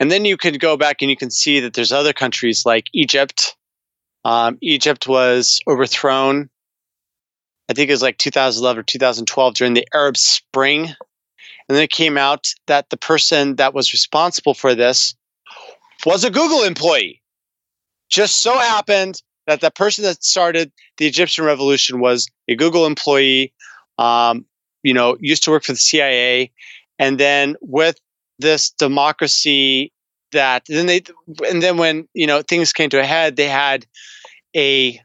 And then you could go back and you can see that there's other countries like Egypt. Um, Egypt was overthrown, I think it was like 2011 or 2012 during the Arab Spring. And then it came out that the person that was responsible for this was a Google employee. Just so happened that the person that started the Egyptian revolution was a Google employee, um, you know, used to work for the CIA. And then with this democracy that then they and then when you know things came to a head they had a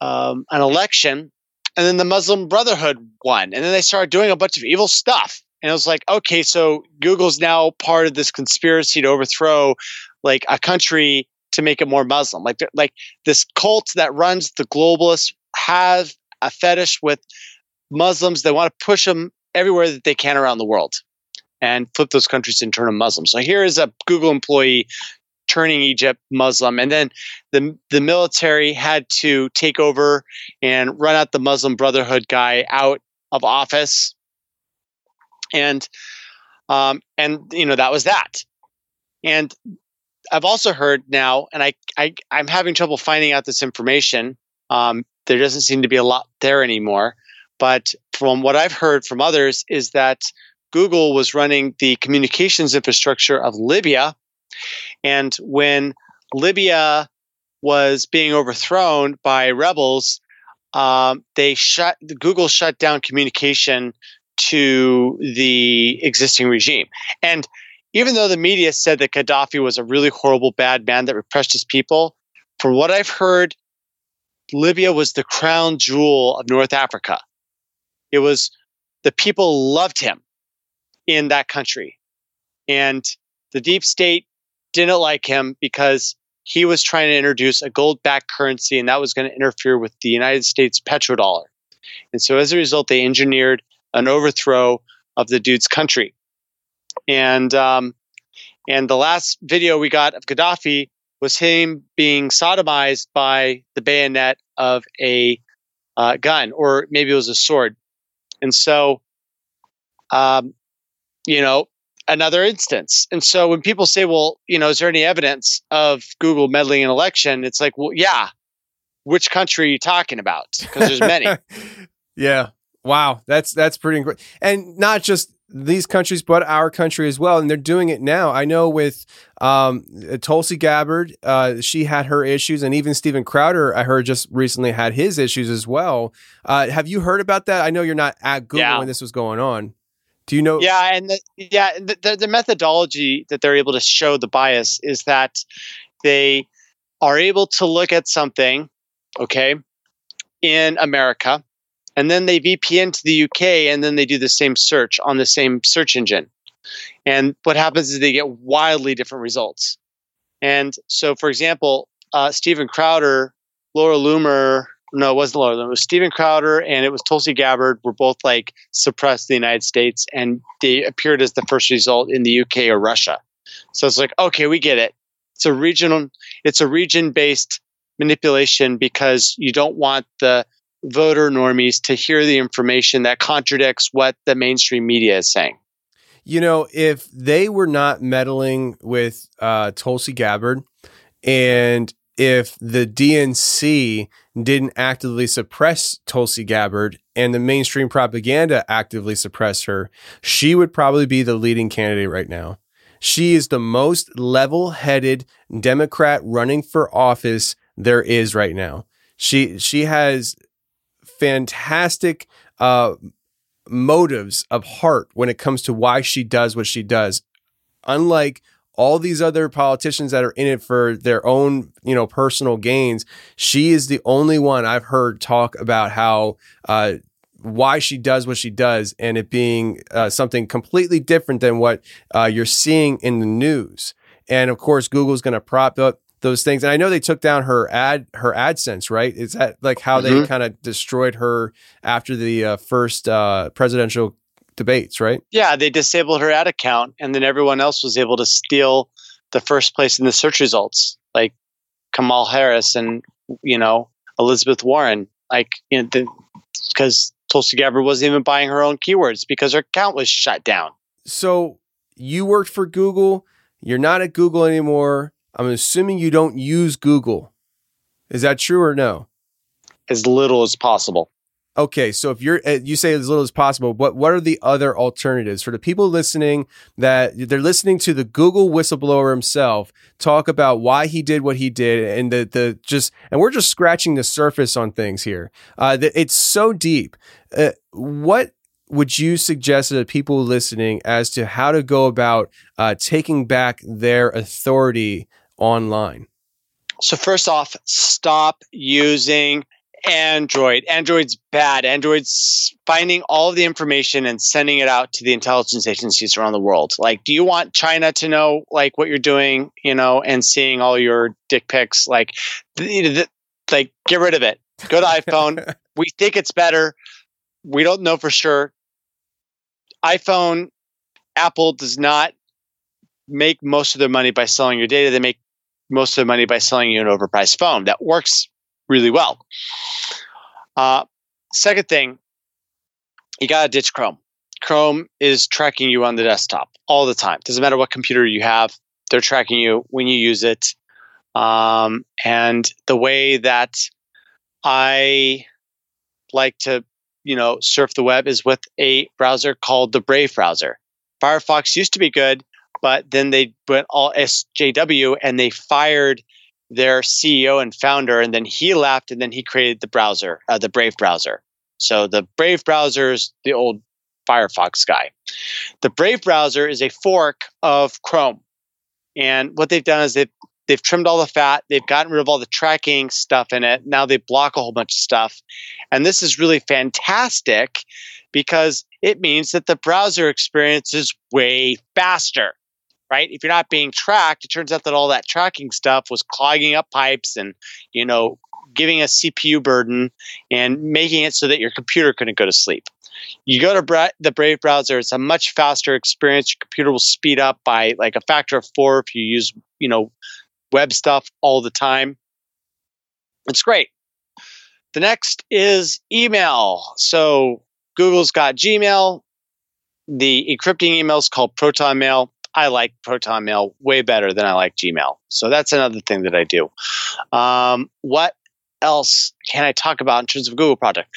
um, an election and then the muslim brotherhood won and then they started doing a bunch of evil stuff. And it was like okay so google's now part of this conspiracy to overthrow like a country to make it more muslim. Like like this cult that runs the globalists have a fetish with muslims. They want to push them everywhere that they can around the world and flip those countries and turn them Muslim. So here is a Google employee turning Egypt Muslim, and then the the military had to take over and run out the Muslim Brotherhood guy out of office, and um, and you know that was that. And I've also heard now, and I, I I'm having trouble finding out this information. Um, there doesn't seem to be a lot there anymore, but from what I've heard from others is that Google was running the communications infrastructure of Libya. And when Libya was being overthrown by rebels, um, they shut Google shut down communication to the existing regime. And even though the media said that Gaddafi was a really horrible, bad man that repressed his people, from what I've heard, Libya was the crown jewel of North Africa. It was the people loved him in that country. And the deep state didn't like him because he was trying to introduce a gold backed currency and that was going to interfere with the United States petrodollar. And so as a result, they engineered an overthrow of the dude's country. And um, and the last video we got of Gaddafi was him being sodomized by the bayonet of a uh, gun, or maybe it was a sword. And so um, you know, another instance. And so when people say, well, you know, is there any evidence of Google meddling in election? It's like, well, yeah. Which country are you talking about? Because there's many. yeah. Wow. That's that's pretty great. And not just these countries, but our country as well. And they're doing it now. I know with um, Tulsi Gabbard, uh, she had her issues, and even Steven Crowder, I heard just recently had his issues as well. Uh, have you heard about that? I know you're not at Google Yeah. when this was going on. Do you know? yeah, and the, yeah, the, the, the methodology that they're able to show the bias is that they are able to look at something, okay, in America, and then they VPN to the UK, and then they do the same search on the same search engine. And what happens is they get wildly different results. And so, for example, uh, Steven Crowder, Laura Loomer, no, it wasn't Laura Loomer, it was Steven Crowder and it was Tulsi Gabbard were both like suppressed in the United States and they appeared as the first result in the UK or Russia. So it's like, okay, we get it. It's a regional, it's a region based manipulation because you don't want the voter normies to hear the information that contradicts what the mainstream media is saying. You know, if they were not meddling with uh, Tulsi Gabbard and if the DNC didn't actively suppress Tulsi Gabbard and the mainstream propaganda actively suppress her, she would probably be the leading candidate right now. She is the most level headed Democrat running for office there is right now. She she has fantastic uh, motives of heart when it comes to why she does what she does. Unlike all these other politicians that are in it for their own, you know, personal gains, she is the only one I've heard talk about how uh, why she does what she does and it being uh, something completely different than what uh, you're seeing in the news. And of course, Google's going to prop up those things. And I know they took down her ad, her AdSense, right? Is that like how Mm-hmm. they kind of destroyed her after the uh, first uh, presidential debates, right? Yeah, they disabled her ad account, and then everyone else was able to steal the first place in the search results, like Kamal Harris and you know Elizabeth Warren. Like, you know, because Tulsi Gabbard wasn't even buying her own keywords because her account was shut down. So you worked for Google. You're not at Google anymore. I'm assuming you don't use Google. Is that true or no? As little as possible. Okay, so if you're uh, you say as little as possible, what what are the other alternatives for the people listening that they're listening to the Google whistleblower himself talk about why he did what he did and the the just and we're just scratching the surface on things here. Uh, that it's so deep. Uh, what would you suggest to the people listening as to how to go about uh, taking back their authority online? So first off, stop using Android. Android's bad. Android's finding all of the information and sending it out to the intelligence agencies around the world. Like, do you want China to know like what you're doing, you know, and seeing all your dick pics? Like, th- th- like get rid of it. Go to iPhone. we think it's better. We don't know for sure. iPhone, Apple does not make most of their money by selling your data. They make most of the money by selling you an overpriced phone. That works really well. Uh, second thing, you got to ditch Chrome. Chrome is tracking you on the desktop all the time. Doesn't matter what computer you have, they're tracking you when you use it. Um, and the way that I like to, you know, surf the web is with a browser called the Brave browser. Firefox used to be good, but then they went all SJW and they fired their CEO and founder, and then he left, and then he created the browser, uh, the Brave browser. So the Brave browser is the old Firefox guy. The Brave browser is a fork of Chrome, and what they've done is they've they've trimmed all the fat, they've gotten rid of all the tracking stuff in it. Now they block a whole bunch of stuff, and this is really fantastic because it means that the browser experience is way faster right? If you're not being tracked, it turns out that all that tracking stuff was clogging up pipes and, you know, giving a CPU burden and making it so that your computer couldn't go to sleep. You go to Bra- the Brave browser, it's a much faster experience. Your computer will speed up by like a factor of four if you use, you know, web stuff all the time. It's great. The next is email. So Google's got Gmail. The encrypting email is called Proton Mail. I like Proton Mail way better than I like Gmail. So that's another thing that I do. Um, what else can I talk about in terms of Google Project?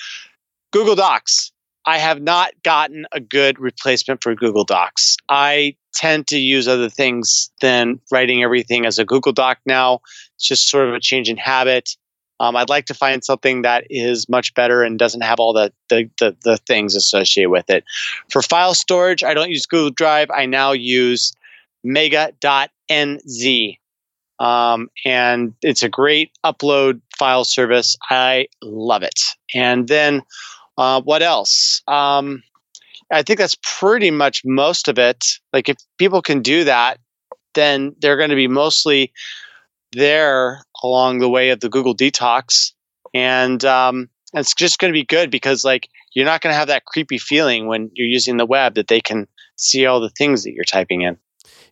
Google Docs. I have not gotten a good replacement for Google Docs. I tend to use other things than writing everything as a Google Doc now. It's just sort of a change in habit. Um, I'd like to find something that is much better and doesn't have all the, the, the, the things associated with it. For file storage, I don't use Google Drive. I now use mega.nz. Um, and it's a great upload file service. I love it. And then uh, what else? Um, I think that's pretty much most of it. Like if people can do that, then they're going to be mostly there along the way of the Google detox, and um, it's just going to be good because like you're not going to have that creepy feeling when you're using the web that they can see all the things that you're typing in.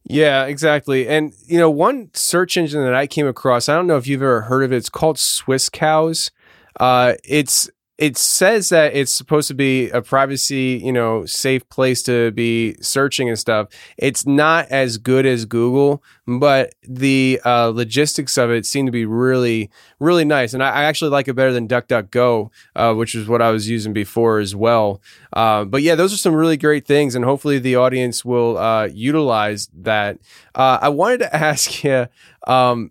Yeah, exactly. And you know, one search engine that I came across, I don't know if you've ever heard of it. It's called Swisscows. Uh, it's it says that it's supposed to be a privacy, you know, safe place to be searching and stuff. It's not as good as Google, but the uh, logistics of it seem to be really, really nice. And I, I actually like it better than DuckDuckGo, uh, which is what I was using before as well. Uh, but yeah, those are some really great things, and hopefully the audience will uh, utilize that. Uh, I wanted to ask you. Um,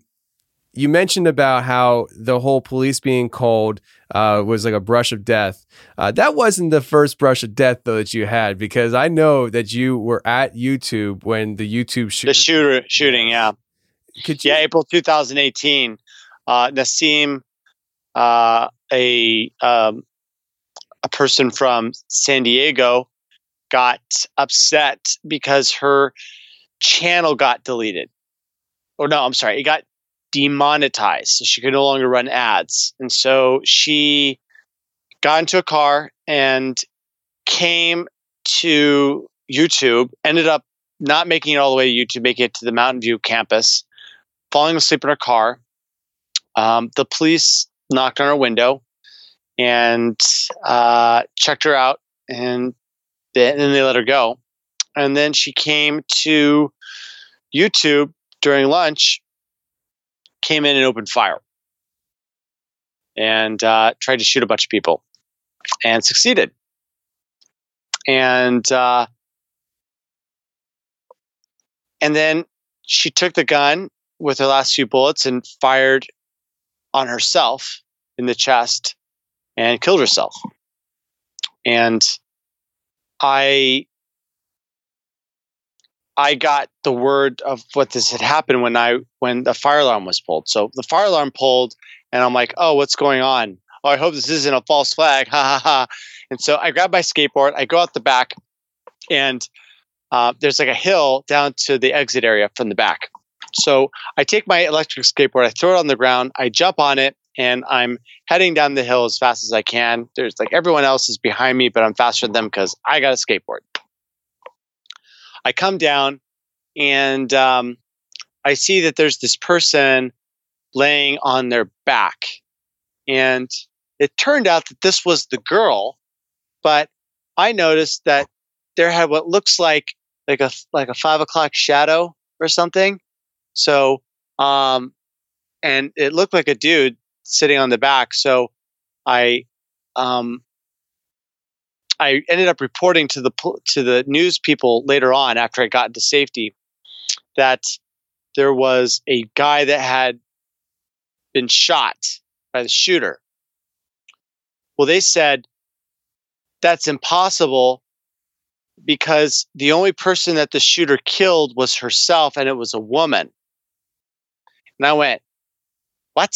you mentioned about how the whole police being called uh, was like a brush of death. Uh, that wasn't the first brush of death though that you had because I know that you were at YouTube when the YouTube shoot. The shooter shooting, yeah, Could you, yeah, April 2018. Uh, Nasim, uh, a um, a person from San Diego, got upset because her channel got deleted. Or no, I'm sorry, it got demonetized, so she could no longer run ads. And so she got into a car and came to YouTube, ended up not making it all the way to YouTube, making it to the Mountain View campus, falling asleep in her car. Um, the police knocked on her window and uh, checked her out, and then, then they let her go. And then she came to YouTube during lunch came in and opened fire and uh, tried to shoot a bunch of people and succeeded. And uh, and then she took the gun with her last few bullets and fired on herself in the chest and killed herself. And I I got the word of what this had happened when I when the fire alarm was pulled. So the fire alarm pulled, and I'm like, "Oh, what's going on? Oh, I hope this isn't a false flag." Ha ha ha! And so I grab my skateboard, I go out the back, and uh, there's like a hill down to the exit area from the back. So I take my electric skateboard, I throw it on the ground, I jump on it, and I'm heading down the hill as fast as I can. There's like everyone else is behind me, but I'm faster than them because I got a skateboard. I come down and um, I see that there's this person laying on their back. And it turned out that this was the girl, but I noticed that there had what looks like like a like a five o'clock shadow or something. So um and it looked like a dude sitting on the back. So I um I ended up reporting to the to the news people later on after I got into safety that there was a guy that had been shot by the shooter. Well, they said that's impossible because the only person that the shooter killed was herself and it was a woman. And I went, What?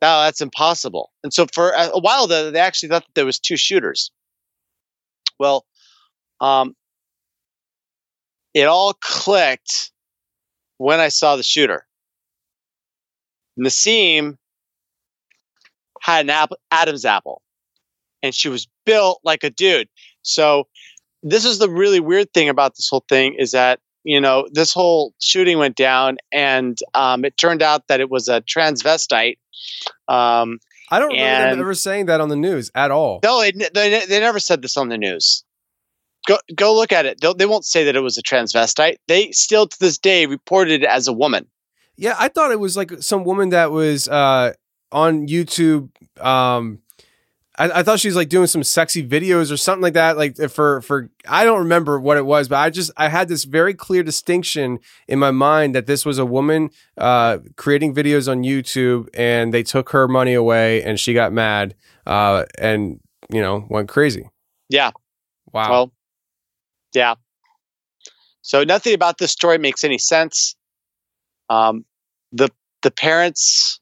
No, that's impossible. And so for a while, they actually thought that there was two shooters. Well, um, it all clicked when I saw the shooter. Nasim had an apple, Adam's apple, and she was built like a dude. So this is the really weird thing about this whole thing is that you know this whole shooting went down, and um, it turned out that it was a transvestite. Um, I don't remember them ever saying that on the news at all. no, they, they, they never said this on the news. Go go look at it. They'll, they won't say that it was a transvestite. They still to this day reported it as a woman. Yeah, I thought it was like some woman that was uh, on YouTube. Um, I, I thought she was like doing some sexy videos or something like that. Like for for I don't remember what it was, but I just I had this very clear distinction in my mind that this was a woman uh, creating videos on YouTube, and they took her money away, and she got mad uh, and you know went crazy. Yeah. Wow. Well, yeah. So nothing about this story makes any sense. Um, the the parents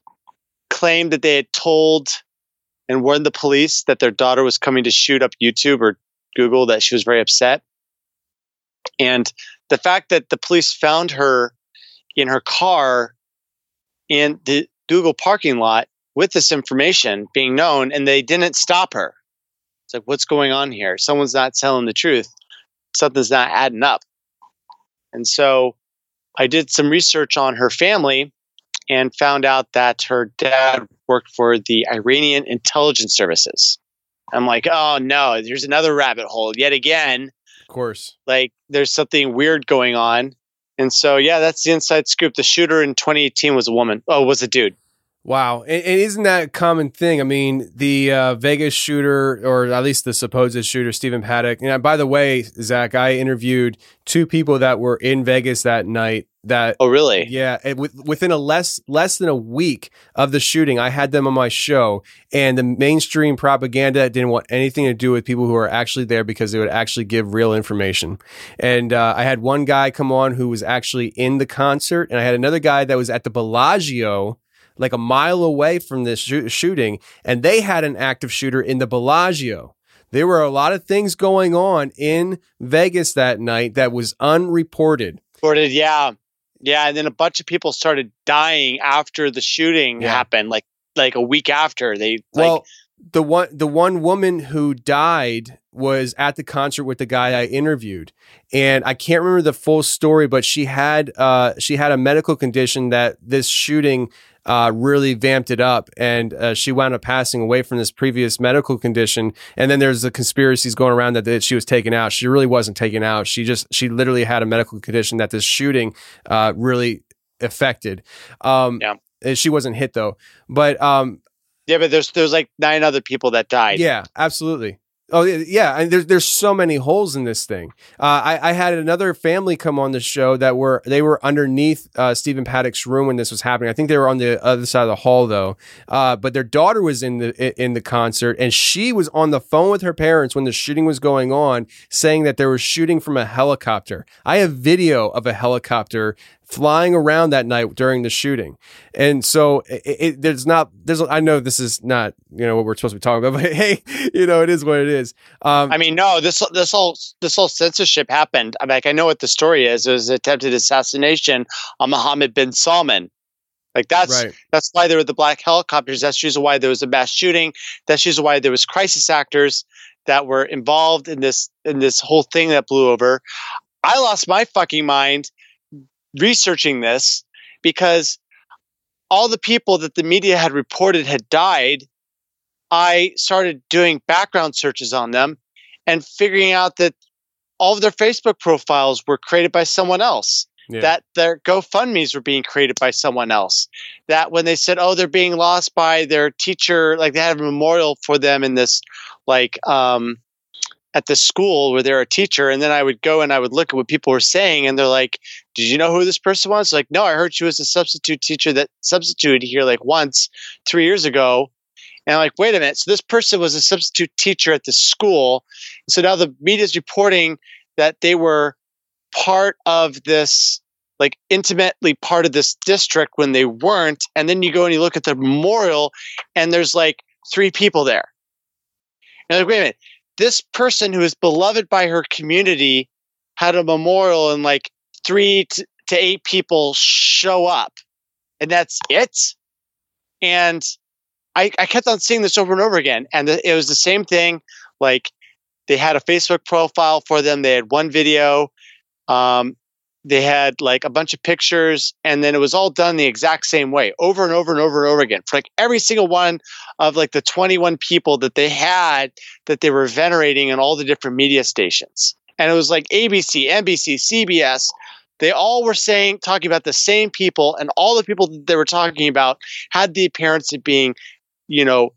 claimed that they had told and warned the police that their daughter was coming to shoot up YouTube or Google. That she was very upset, and the fact that the police found her in her car in the Google parking lot with this information being known, and they didn't stop her. It's like, what's going on here? Someone's not telling the truth. Something's not adding up. And so I did some research on her family and found out that her dad worked for the Iranian intelligence services. I'm like, oh no, there's another rabbit hole yet again. Of course. Like there's something weird going on. And so yeah, that's the inside scoop. The shooter in 2018 was a woman. Oh, was a dude. Wow, and, and isn't that a common thing? I mean, the uh, Vegas shooter, or at least the supposed shooter, Stephen Paddock. And by the way, Zach, I interviewed two people that were in Vegas that night. That Oh really? yeah, and with, within a less less than a week of the shooting, I had them on my show, and the mainstream propaganda didn't want anything to do with people who are actually there because they would actually give real information. And uh, I had one guy come on who was actually in the concert, and I had another guy that was at the Bellagio like a mile away from this shoo- shooting, and they had an active shooter in the Bellagio. There were a lot of things going on in Vegas that night that was unreported. Reported, yeah. Yeah, and then a bunch of people started dying after the shooting Yeah. happened, like like a week after. They like well, the one the one woman who died was at the concert with the guy I interviewed, and I can't remember the full story, but she had uh, she had a medical condition that this shooting uh, really vamped it up, and uh, she wound up passing away from this previous medical condition. And then there's the conspiracies going around that, that she was taken out. She really wasn't taken out. She just she literally had a medical condition that this shooting uh, really affected. Um, Yeah. She wasn't hit though, but um, yeah, but there's there's like nine other people that died. yeah, absolutely. Oh yeah, and there's there's so many holes in this thing. Uh, I I had another family come on the show that were they were underneath uh, Stephen Paddock's room when this was happening. I think they were on the other side of the hall though. Uh, but their daughter was in the in the concert, and she was on the phone with her parents when the shooting was going on, saying that there was shooting from a helicopter. I have video of a helicopter flying around that night during the shooting. And so it, it, there's not, there's, I know this is not, you know, what we're supposed to be talking about, but hey, you know, it is what it is. Um, I mean, no, this this whole this whole censorship happened. I mean, like, I know what the story is. It was attempted assassination on Mohammed bin Salman. Like that's right. that's why there were the black helicopters. That's the reason why there was a mass shooting. That's the reason why there was crisis actors that were involved in this in this whole thing that blew over. I lost my fucking mind researching this because all the people that the media had reported had died. I started doing background searches on them and figuring out that all of their Facebook profiles were created by someone else. Yeah. That their GoFundMe's were being created by someone else. That when they said, "Oh, they're being lost by their teacher," like they had a memorial for them in this, like, um, at the school where they're a teacher, and then I would go and I would look at what people were saying, and they're like, "Did you know who this person was?" Like, no, I heard she was a substitute teacher that substituted here like once three years ago, and I'm like, wait a minute. So this person was a substitute teacher at the school. So now the media is reporting that they were part of this, like intimately part of this district when they weren't. And then you go and you look at the memorial and there's like three people there. And like, wait a minute. This person who is beloved by her community had a memorial and like three to, eight people show up. And that's it. And I, I kept on seeing this over and over again, and the, it was the same thing. Like they had a Facebook profile for them. They had one video. Um, they had like a bunch of pictures, and then it was all done the exact same way, over and over and over and over again. For like every single one of like the 21 people that they had that they were venerating in all the different media stations, and it was like ABC, NBC, CBS. They all were saying, talking about the same people, and all the people that they were talking about had the appearance of being you know,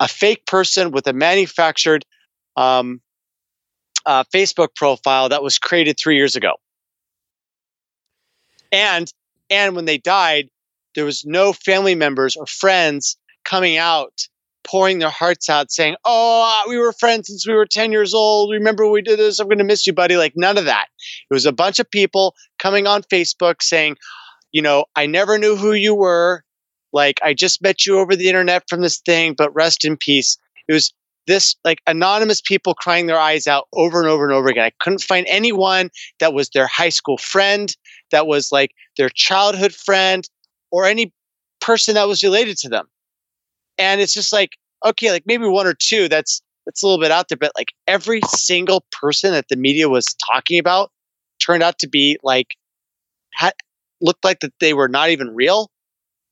a fake person with a manufactured um, uh, Facebook profile that was created three years ago. And and when they died, there was no family members or friends coming out, pouring their hearts out, saying, "Oh, ah, we were friends since we were ten years old. Remember we did this? I'm going to miss you, buddy." Like none of that. It was a bunch of people coming on Facebook saying, "You know, I never knew who you were." like I just met you over the internet from this thing, but rest in peace. It was this like anonymous people crying their eyes out over and over and over again. I couldn't find anyone that was their high school friend, that was like their childhood friend, or any person that was related to them. And it's just like, okay, like maybe one or two, that's that's a little bit out there, but like every single person that the media was talking about turned out to be like had looked like that they were not even real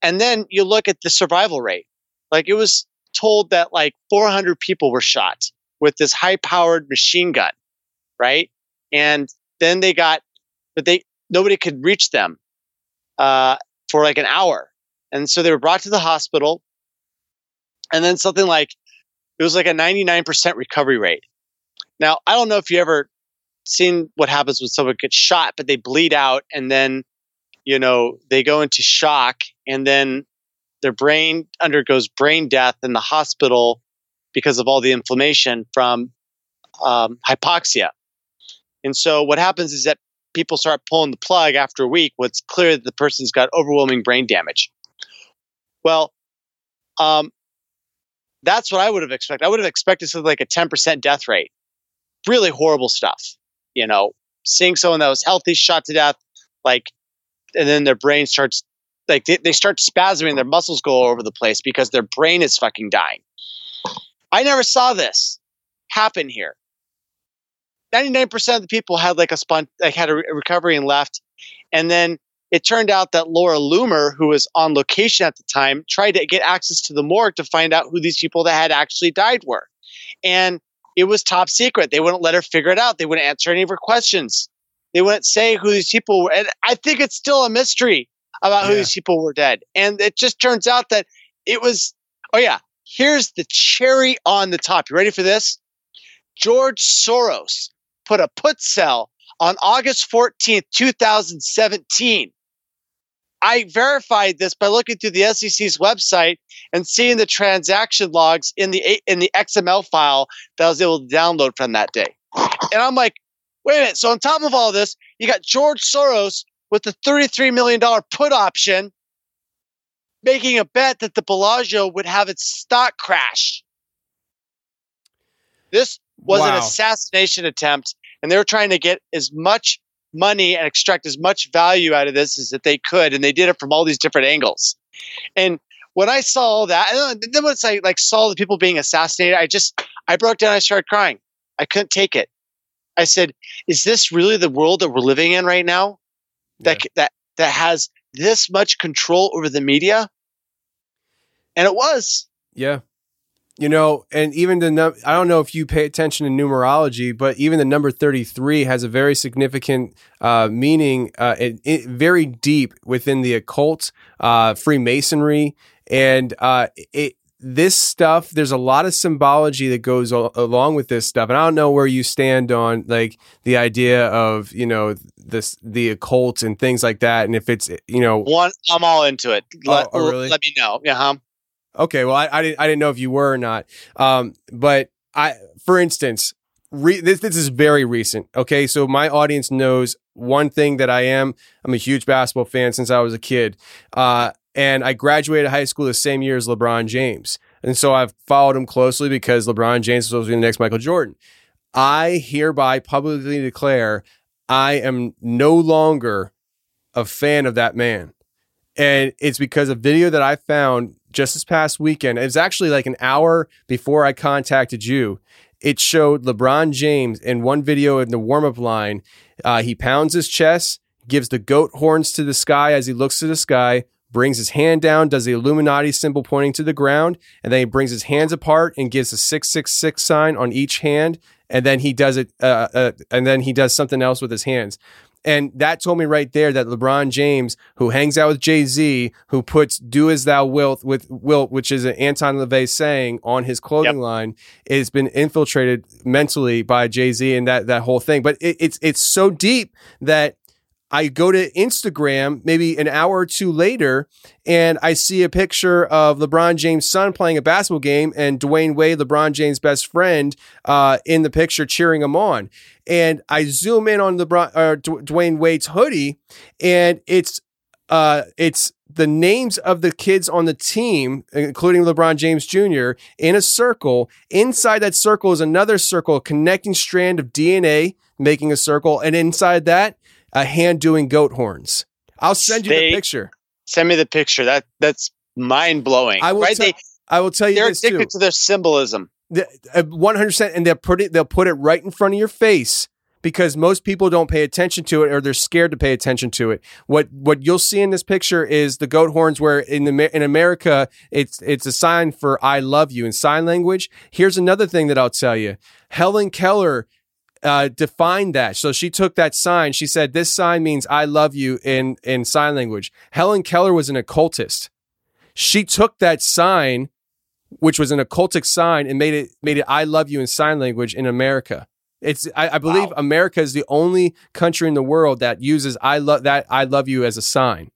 and then you look at the survival rate. Like it was told that like 400 people were shot with this high powered machine gun, right? And then they got, but they nobody could reach them uh, for like an hour, and so they were brought to the hospital, and then something like it was like a 99% recovery rate. Now I don't know if you ever seen what happens when someone gets shot, but they bleed out and then you know they go into shock and then their brain undergoes brain death in the hospital because of all the inflammation from um, hypoxia. And so what happens is that people start pulling the plug after a week when it's clear that the person's got overwhelming brain damage. Well, um, that's what I would have expected. I would have expected something like a 10% death rate. Really horrible stuff. You know, seeing someone that was healthy shot to death, like, and then their brain starts, like, they, they start spasming, their muscles go all over the place because their brain is fucking dying. I never saw this happen here. 99% of the people had like a spont- like had a, re- recovery and left. And then it turned out that Laura Loomer, who was on location at the time, tried to get access to the morgue to find out who these people that had actually died were. And it was top secret. They wouldn't let her figure it out. They wouldn't answer any of her questions. They wouldn't say who these people were. And I think it's still a mystery about who Yeah. these people were dead. And it just turns out that it was, oh yeah, here's the cherry on the top. You ready for this? George Soros put a put sell on August 14th, 2017. I verified this by looking through the SEC's website and seeing the transaction logs in the in the XML file that I was able to download from that day. And I'm like, wait a minute. So on top of all this, you got George Soros with the $33 million put option making a bet that the Bellagio would have its stock crash. This was an assassination attempt, and they were trying to get as much money and extract as much value out of this as that they could, and they did it from all these different angles. And when I saw all that, and uh, then once I like saw the people being assassinated, I just I broke down. I started crying. I couldn't take it. I said, "Is this really the world that we're living in right now? That that that has this much control over the media?" And it was. Yeah. You know, and even the num- I don't know if you pay attention to numerology, but even the number 33 has a very significant uh, meaning, uh, it, it- very deep within the occult, uh, Freemasonry, and uh, it. This stuff, there's a lot of symbology that goes al- along with this stuff, and I don't know where you stand on like the idea of you know this the occult and things like that, and if it's you know One, I'm all into it. Let, oh, really? let me know. Yeah, huh? Okay, well, I, I didn't I didn't know if you were or not. Um, but I, for instance, re- this this is very recent. Okay, so my audience knows one thing that I am. I'm a huge basketball fan since I was a kid, uh, and I graduated high school the same year as LeBron James, and so I've followed him closely because LeBron James was supposed to be the next Michael Jordan. I hereby publicly declare I am no longer a fan of that man. And it's because a video that I found just this past weekend, It was actually like an hour before I contacted you. It showed LeBron James in one video in the warm up line. Uh, he pounds his chest, gives the goat horns to the sky as he looks to the sky, brings his hand down, does the Illuminati symbol pointing to the ground, and then he brings his hands apart and gives a 666 sign on each hand. And then he does it, uh, uh, and then he does something else with his hands. And that told me right there that LeBron James, who hangs out with Jay Z, who puts "Do as Thou Wilt" with Wilt, which is an Anton LaVey saying on his clothing Yep. line, has been infiltrated mentally by Jay Z and that that whole thing. But it, it's it's so deep that I go to Instagram maybe an hour or two later, and I see a picture of LeBron James' son playing a basketball game, and Dwyane Wade, LeBron James' best friend, uh, in the picture cheering him on. And I zoom in on LeBron, uh, D- Dwyane Wade's hoodie, and it's uh, it's the names of the kids on the team, including LeBron James Jr., in a circle. Inside that circle is another circle, connecting strand of DNA, making a circle, and inside that, a hand doing goat horns. I'll send you They- the picture. Send me the picture. That that's mind blowing. I will Right? tell- they I will tell you they're this too. addicted to their symbolism. uh, One hundred percent, and they'll put it. They'll put it right in front of your face. because most people don't pay attention to it or they're scared to pay attention to it. What what you'll see in this picture is the goat horns where in the in America it's it's a sign for I love you in sign language. Here's another thing that I'll tell you. Helen Keller uh, defined that. So she took that sign. She said this sign means I love you in in sign language. Helen Keller was an occultist. She took that sign which was an occultic sign and made it made it I love you in sign language in America. It's I, I believe Wow. America is the only country in the world that uses I love that I love you as a sign.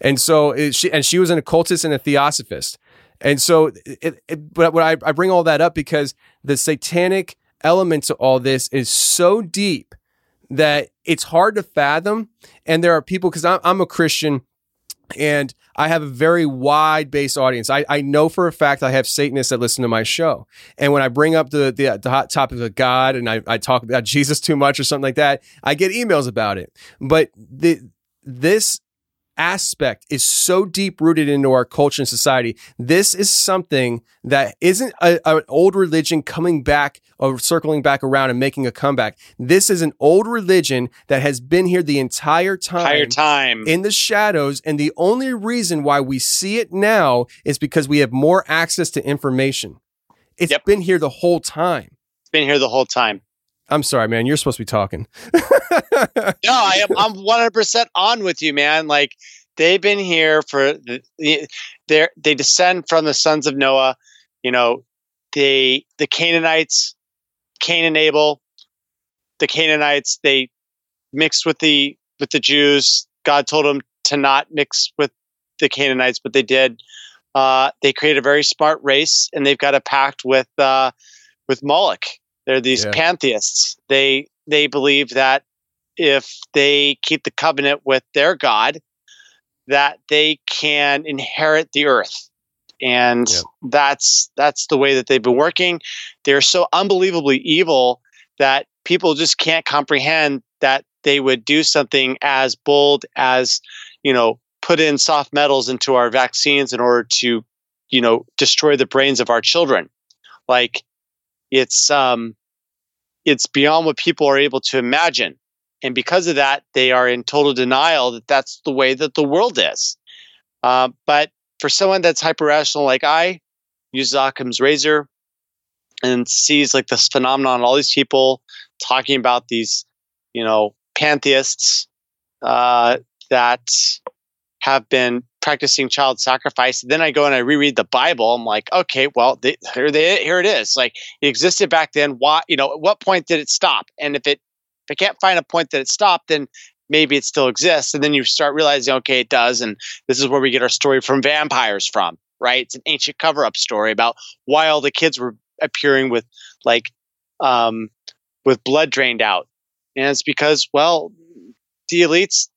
And so it, she and she was an occultist and a theosophist. And so it, it, but what I, I bring all that up because the satanic element to all this is so deep that it's hard to fathom. And there are people because I'm, I'm a Christian and I have a very wide based audience. I, I know for a fact I have Satanists that listen to my show. And when I bring up the, the, the hot topic of God and I, I talk about Jesus too much or something like that, I get emails about it. But the, this aspect is so deep rooted into our culture and society. This is something that isn't a, an old religion coming back or circling back around and making a comeback. This is an old religion that has been here the entire time Entire time. in the shadows. And the only reason why we see it now is because we have more access to information. It's Yep. been here the whole time. It's been here the whole time. I'm sorry, man. You're supposed to be talking. No, I am. I'm 100 percent on with you, man. Like they've been here for the, the they they descend from the sons of Noah. You know, they the Canaanites, Cain and Abel, the Canaanites. They mixed with the with the Jews. God told them to not mix with the Canaanites, but they did. Uh, they created a very smart race, and they've got a pact with uh, with Moloch. They're these Yeah. pantheists. They they believe that if they keep the covenant with their God, that they can inherit the earth. And Yep. that's that's the way that they've been working. They're so unbelievably evil that people just can't comprehend that they would do something as bold as, you know, put in soft metals into our vaccines in order to, you know, destroy the brains of our children. Like it's um it's beyond what people are able to imagine. And because of that they are in total denial that that's the way that the world is. Uh, but for someone that's hyper rational like i uses occam's razor and sees like this phenomenon all these people talking about these you know pantheists uh, that have been practicing child sacrifice then i go and i reread the bible. I'm like okay well they, here they here it is. Like it existed back then. Why you know at what point did it stop? And if it if i can't find a point that it stopped then maybe it still exists. And then you start realizing okay it does. And this is where we get our story from vampires from right? It's an ancient cover-up story about why all the kids were appearing with like um with blood drained out. And it's because well the elites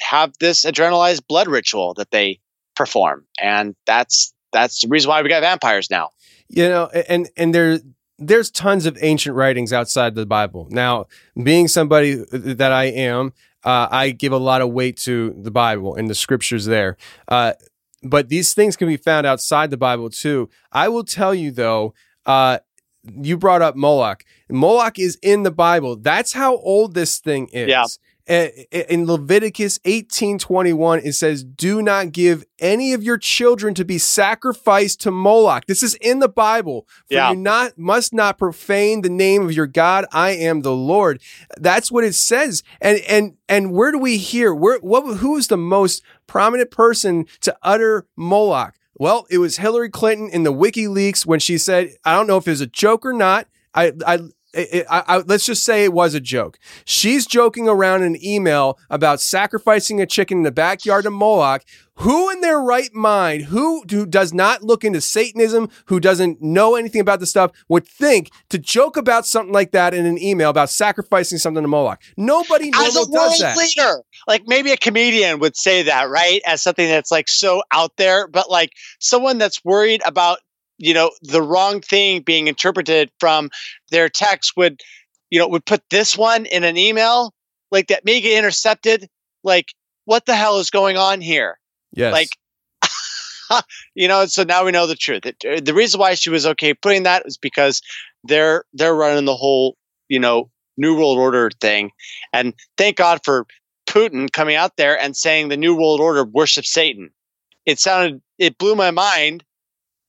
have this adrenalized blood ritual that they perform. And that's that's the reason why we got vampires now. You know and and there there's tons of ancient writings outside the bible. Now being somebody that i am uh, i give a lot of weight to the bible and the scriptures there. Uh, but these things can be found outside the bible too. I will tell you though uh, you brought up moloch. Moloch is in the bible. That's how old this thing is. Yeah. In Leviticus 18:21 it says do not give any of your children to be sacrificed to Moloch. This is in the Bible. For Yeah. you not must not profane the name of your God. I am the Lord. That's what it says. And and and where do we hear? Where what who is the most prominent person to utter Moloch? Well, it was Hillary Clinton in the WikiLeaks when she said, I don't know if it was a joke or not. I I it, I, I, let's just say it was a joke. She's joking around in an email about sacrificing a chicken in the backyard of Moloch. Who in their right mind, who, who does not look into Satanism, who doesn't know anything about the stuff, would think to joke about something like that in an email about sacrificing something to Moloch? Nobody as a world leader like maybe a comedian would say that right as something that's like so out there but like someone that's worried about you know the wrong thing being interpreted from their text would you know would put this one in an email like that may get intercepted like what the hell is going on here Yes. like you know so now we know the truth It- uh, the reason why she was okay putting that is because they're they're running the whole you know New World Order thing. And thank God for Putin coming out there and saying the New World Order worships Satan. It sounded, it blew my mind.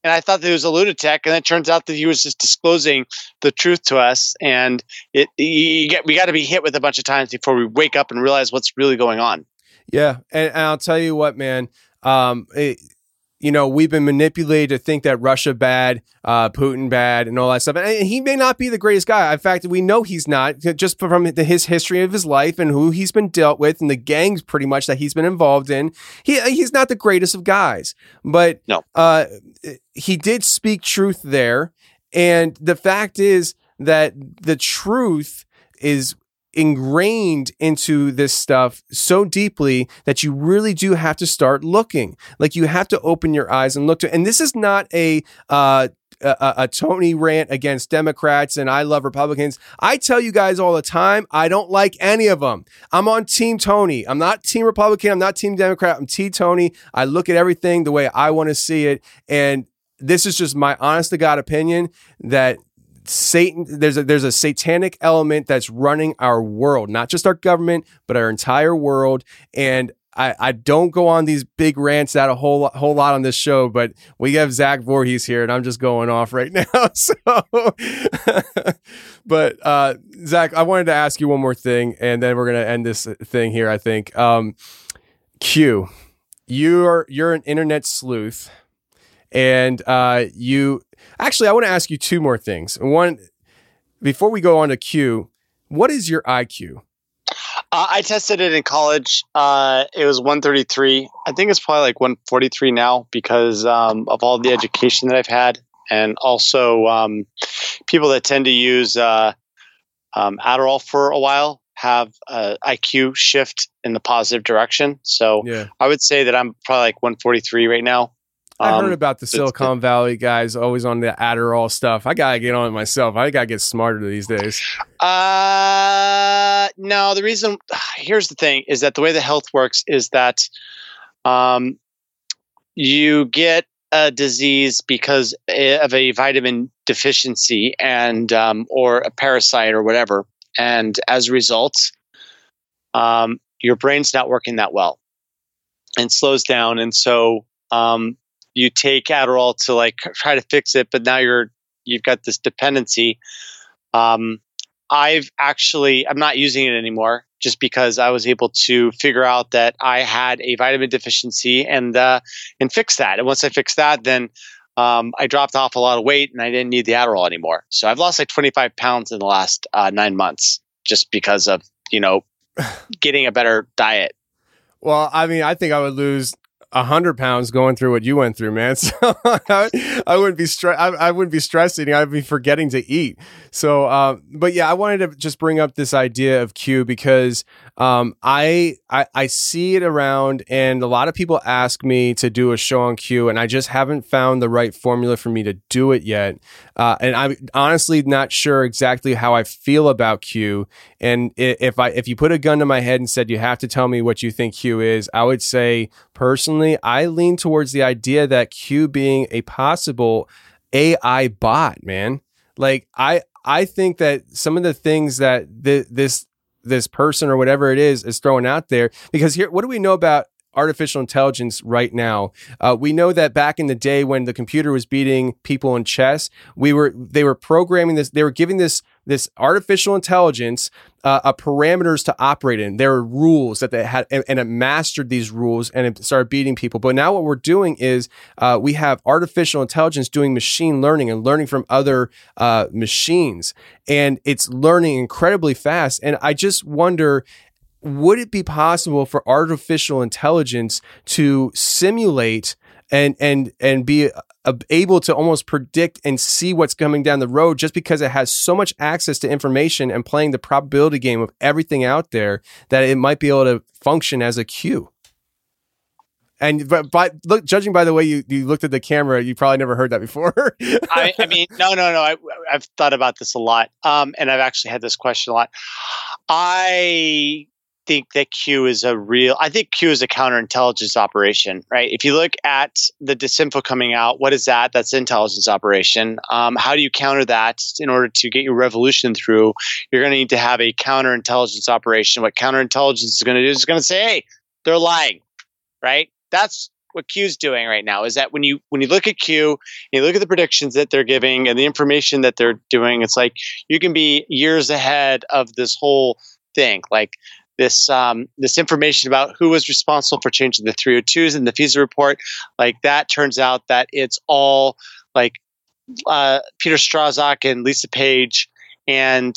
And I thought that he was a lunatic. And it turns out that he was just disclosing the truth to us. And it, get, we got to be hit with a bunch of times before we wake up and realize what's really going on. Yeah, and, and I'll tell you what, man. Um, it, you know, we've been manipulated to think that Russia bad, uh, Putin bad, and all that stuff. And he may not be the greatest guy. In fact, we know he's not, just from his history of his life and who he's been dealt with, and the gangs pretty much that he's been involved in. He he's not the greatest of guys, but No. uh, he did speak truth there. And the fact is that the truth is ingrained into this stuff so deeply that you really do have to start looking. Like you have to open your eyes and look to. And this is not a uh, a, a Tony rant against Democrats and I love Republicans. I tell you guys all the time, I don't like any of them. I'm on Team Tony. I'm not Team Republican. I'm not Team Democrat. I'm Team Tony. I look at everything the way I want to see it. And this is just my honest to God opinion that Satan there's a there's a satanic element that's running our world, not just our government, but our entire world. And I, I don't go on these big rants out a whole whole lot on this show, but we have Zach Vorhies here, and I'm just going off right now. So, but uh, Zach, I wanted to ask you one more thing, and then we're gonna end this thing here. I think um, Q, you're you're an internet sleuth, and uh, you actually I want to ask you two more things. One, before we go on to Q, what is your IQ? Uh, I tested it in college. Uh, it was 133. I think it's probably like 143 now because um, of all the education that I've had, and also um, people that tend to use uh, um, Adderall for a while have a IQ shift in the positive direction. So Yeah. I would say that I'm probably like 143 right now. I Um, heard about the Silicon Valley guys always on the Adderall stuff. I gotta get on it myself. I gotta get smarter these days. Uh, no. The reason here's the thing is that the way the health works is that um, you get a disease because of a vitamin deficiency and um, or a parasite or whatever, and as a result, um, your brain's not working that well and slows down, and so um, you take Adderall to like try to fix it, but now you're you've got this dependency. Um, I've actually I'm not using it anymore just because I was able to figure out that I had a vitamin deficiency and uh, and fix that. And once I fixed that, then um, I dropped off a lot of weight and I didn't need the Adderall anymore. So I've lost like 25 pounds in the last uh, nine months just because of you know getting a better diet. Well, I mean, I think I would lose hundred pounds going through what you went through, man. So I, I wouldn't be stre- I, I wouldn't be stressing. I'd be forgetting to eat. So, uh, but yeah, I wanted to just bring up this idea of Q because um, I, I I see it around, and a lot of people ask me to do a show on Q, and I just haven't found the right formula for me to do it yet. Uh, and I'm honestly not sure exactly how I feel about Q. And if I if you put a gun to my head and said you have to tell me what you think Q is, I would say personally I lean towards the idea that Q being a possible AI bot, man. Like I I think that some of the things that th- this this person or whatever it is is throwing out there because here what do we know about artificial intelligence right now uh, we know that back in the day when the computer was beating people in chess we were they were programming this they were giving this this artificial intelligence uh, a parameters to operate in. There were rules that they had and, and it mastered these rules and it started beating people. But now what we're doing is uh, we have artificial intelligence doing machine learning and learning from other uh, machines. And it's learning incredibly fast. And i just wonder would it be possible for artificial intelligence to simulate and and and be uh, able to almost predict and see what's coming down the road just because it has so much access to information and playing the probability game of everything out there that it might be able to function as a cue and but by look judging by the way you, you looked at the camera you probably never heard that before I, I mean, no, no, no. I, I've thought about this a lot, um, and I've actually had this question a lot. I think that Q is a real. I think Q is a counterintelligence operation, right? If you look at the disinfo coming out, what is that? That's intelligence operation. Um, how do you counter that in order to get your revolution through? You're going to need to have a counterintelligence operation. What counterintelligence is going to do is going to say, "Hey, they're lying," right? That's what Q's doing right now. Is that when you when you look at Q, you look at the predictions that they're giving and the information that they're doing, it's like you can be years ahead of this whole thing. Like this um, this information about who was responsible for changing the 302s in the FISA report, like that turns out that it's all like uh, Peter Strzok and Lisa Page. And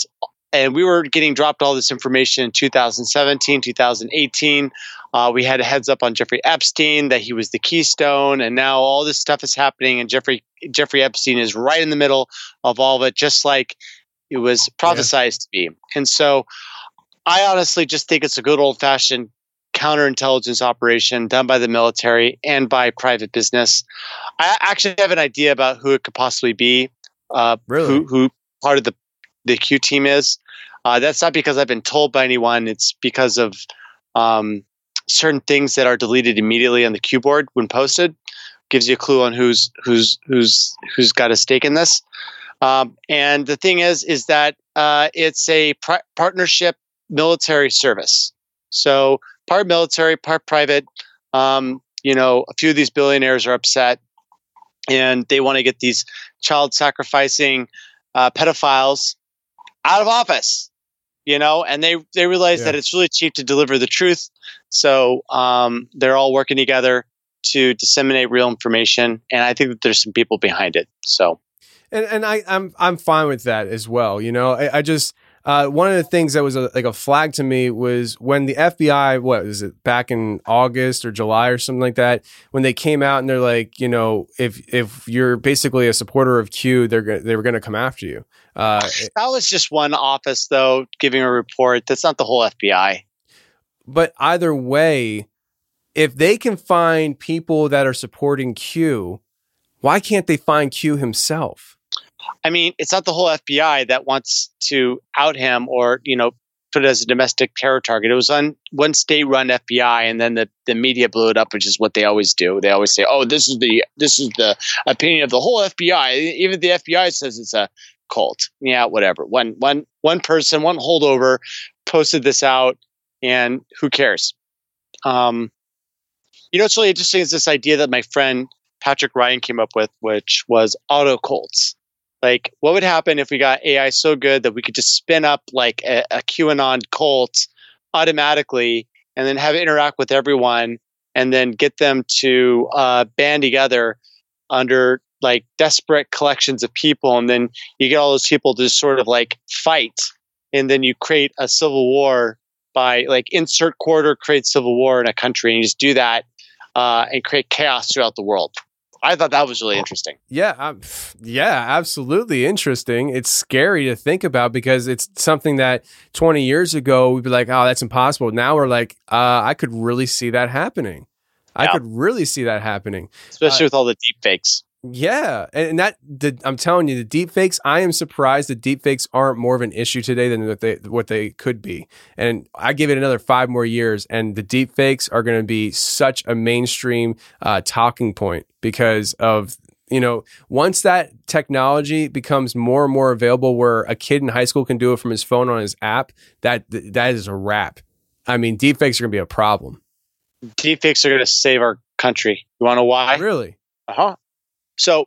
and we were getting dropped all this information in 2017 2018 uh, we had a heads up on jeffrey epstein that he was the keystone. And now all this stuff is happening and jeffrey jeffrey epstein is right in the middle of all of it just like it was prophesized to be. And so i honestly just think it's a good old fashioned counterintelligence operation done by the military and by private business i actually have an idea about who it could possibly be uh, Really? who, who part of the the Q team is. Uh, that's not because I've been told by anyone. It's because of um, certain things that are deleted immediately on the Q board when posted. Gives you a clue on who's who's who's who's got a stake in this. Um, and the thing is, is that uh, it's a pri- partnership military service. So part military, part private. Um, you know, a few of these billionaires are upset, and they want to get these child sacrificing uh, pedophiles out of office you know and they they realize Yeah. that it's really cheap to deliver the truth so um, they're all working together to disseminate real information and i think that there's some people behind it so and and I I'm I'm fine with that as well. You know, I, I just uh, one of the things that was a, like a flag to me was when the FBI, what was it, back in August or July or something like that, when they came out and they're like, you know, if if you're basically a supporter of Q, they're gonna, they were going to come after you. Uh, that was just one office though giving a report that's not the whole fbi but either way, if they can find people that are supporting Q, why can't they find Q himself? I mean, it's not the whole FBI that wants to out him or, you know, put it as a domestic terror target. It was on one state run FBI and then the, the media blew it up, which is what they always do. They always say, Oh, this is the this is the opinion of the whole FBI. Even the FBI says it's a cult. Yeah, whatever. One one one person, one holdover posted this out and who cares? Um you know what's really interesting is this idea that my friend Patrick Ryan came up with, which was auto cults like what would happen if we got ai so good that we could just spin up like a, a qanon cult automatically and then have it interact with everyone and then get them to uh, band together under like desperate collections of people and then you get all those people to sort of like fight and then you create a civil war by like insert quarter create civil war in a country and you just do that uh, and create chaos throughout the world i thought that was really interesting Yeah, um, yeah, absolutely interesting. It's scary to think about because it's something that 20 years ago we'd be like, "Oh, that's impossible." Now we're like, uh, "I could really see that happening." I could really see that happening. especially with all the deep fakes Yeah, and and that the, I'm telling you, the deep fakes. I am surprised the deep fakes aren't more of an issue today than what they what they could be. And I give it another five more years, and the deep fakes are going to be such a mainstream uh, talking point because of you know once that technology becomes more and more available, where a kid in high school can do it from his phone on his app, that that is a wrap. I mean, deepfakes are going to be a problem. deepfakes are going to save our country. You want to know why? Really? Uh huh. So,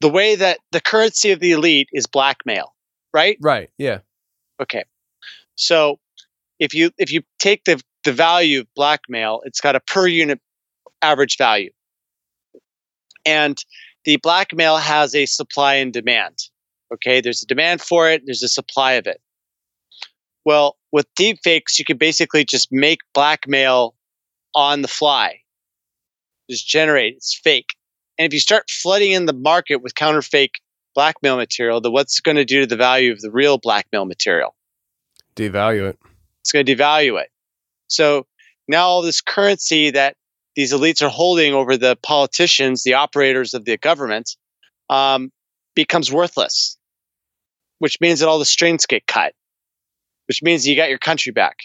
the way that the currency of the elite is blackmail, right? Right? Yeah. Okay. So, if you if you take the the value of blackmail, it's got a per unit average value, and the blackmail has a supply and demand. Okay, there's a demand for it. There's a supply of it. Well, with deepfakes, you can basically just make blackmail on the fly. Just generate. It's fake. And if you start flooding in the market with counterfeit blackmail material, then what's going to do to the value of the real blackmail material? Devalue it. It's going to devalue it. So now all this currency that these elites are holding over the politicians, the operators of the government, um, becomes worthless, which means that all the strings get cut, which means you got your country back.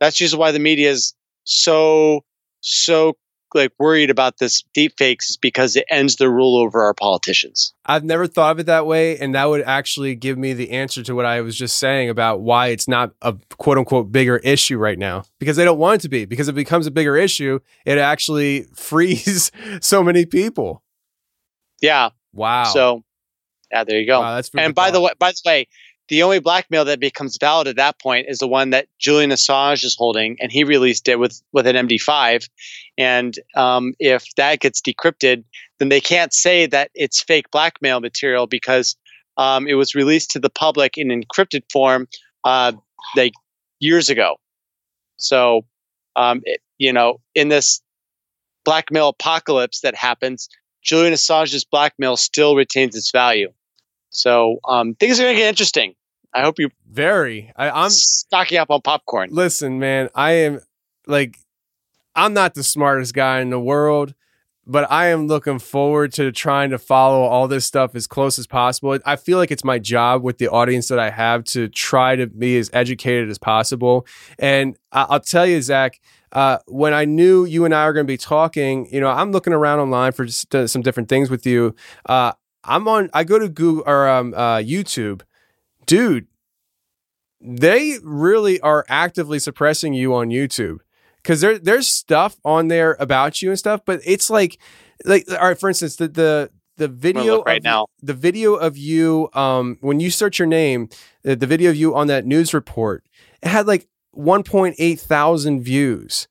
That's usually why the media is so so like worried about this deep fakes is because it ends the rule over our politicians. I've never thought of it that way, and that would actually give me the answer to what I was just saying about why it's not a quote unquote bigger issue right now. Because they don't want it to be. Because if it becomes a bigger issue, it actually frees so many people. Yeah. Wow. So yeah, there you go. Wow, that's and by the way, by the way, the only blackmail that becomes valid at that point is the one that Julian Assange is holding, and he released it with with an MD5. And um, if that gets decrypted, then they can't say that it's fake blackmail material because um, it was released to the public in encrypted form, uh, like years ago. So, um, it, you know, in this blackmail apocalypse that happens, Julian Assange's blackmail still retains its value. So um, things are going to get interesting. I hope you very. I, I'm stocking up on popcorn. Listen, man, I am like, I'm not the smartest guy in the world, but I am looking forward to trying to follow all this stuff as close as possible. I feel like it's my job with the audience that I have to try to be as educated as possible. And I- I'll tell you, Zach, uh, when I knew you and I were going to be talking, you know, I'm looking around online for just, uh, some different things with you. Uh, I'm on. I go to Google or um, uh, YouTube, dude. They really are actively suppressing you on YouTube because there there's stuff on there about you and stuff, but it's like like all right. For instance, the the the video right of- now. the video of you um when you search your name, the, the video of you on that news report, it had like 1.8 thousand views.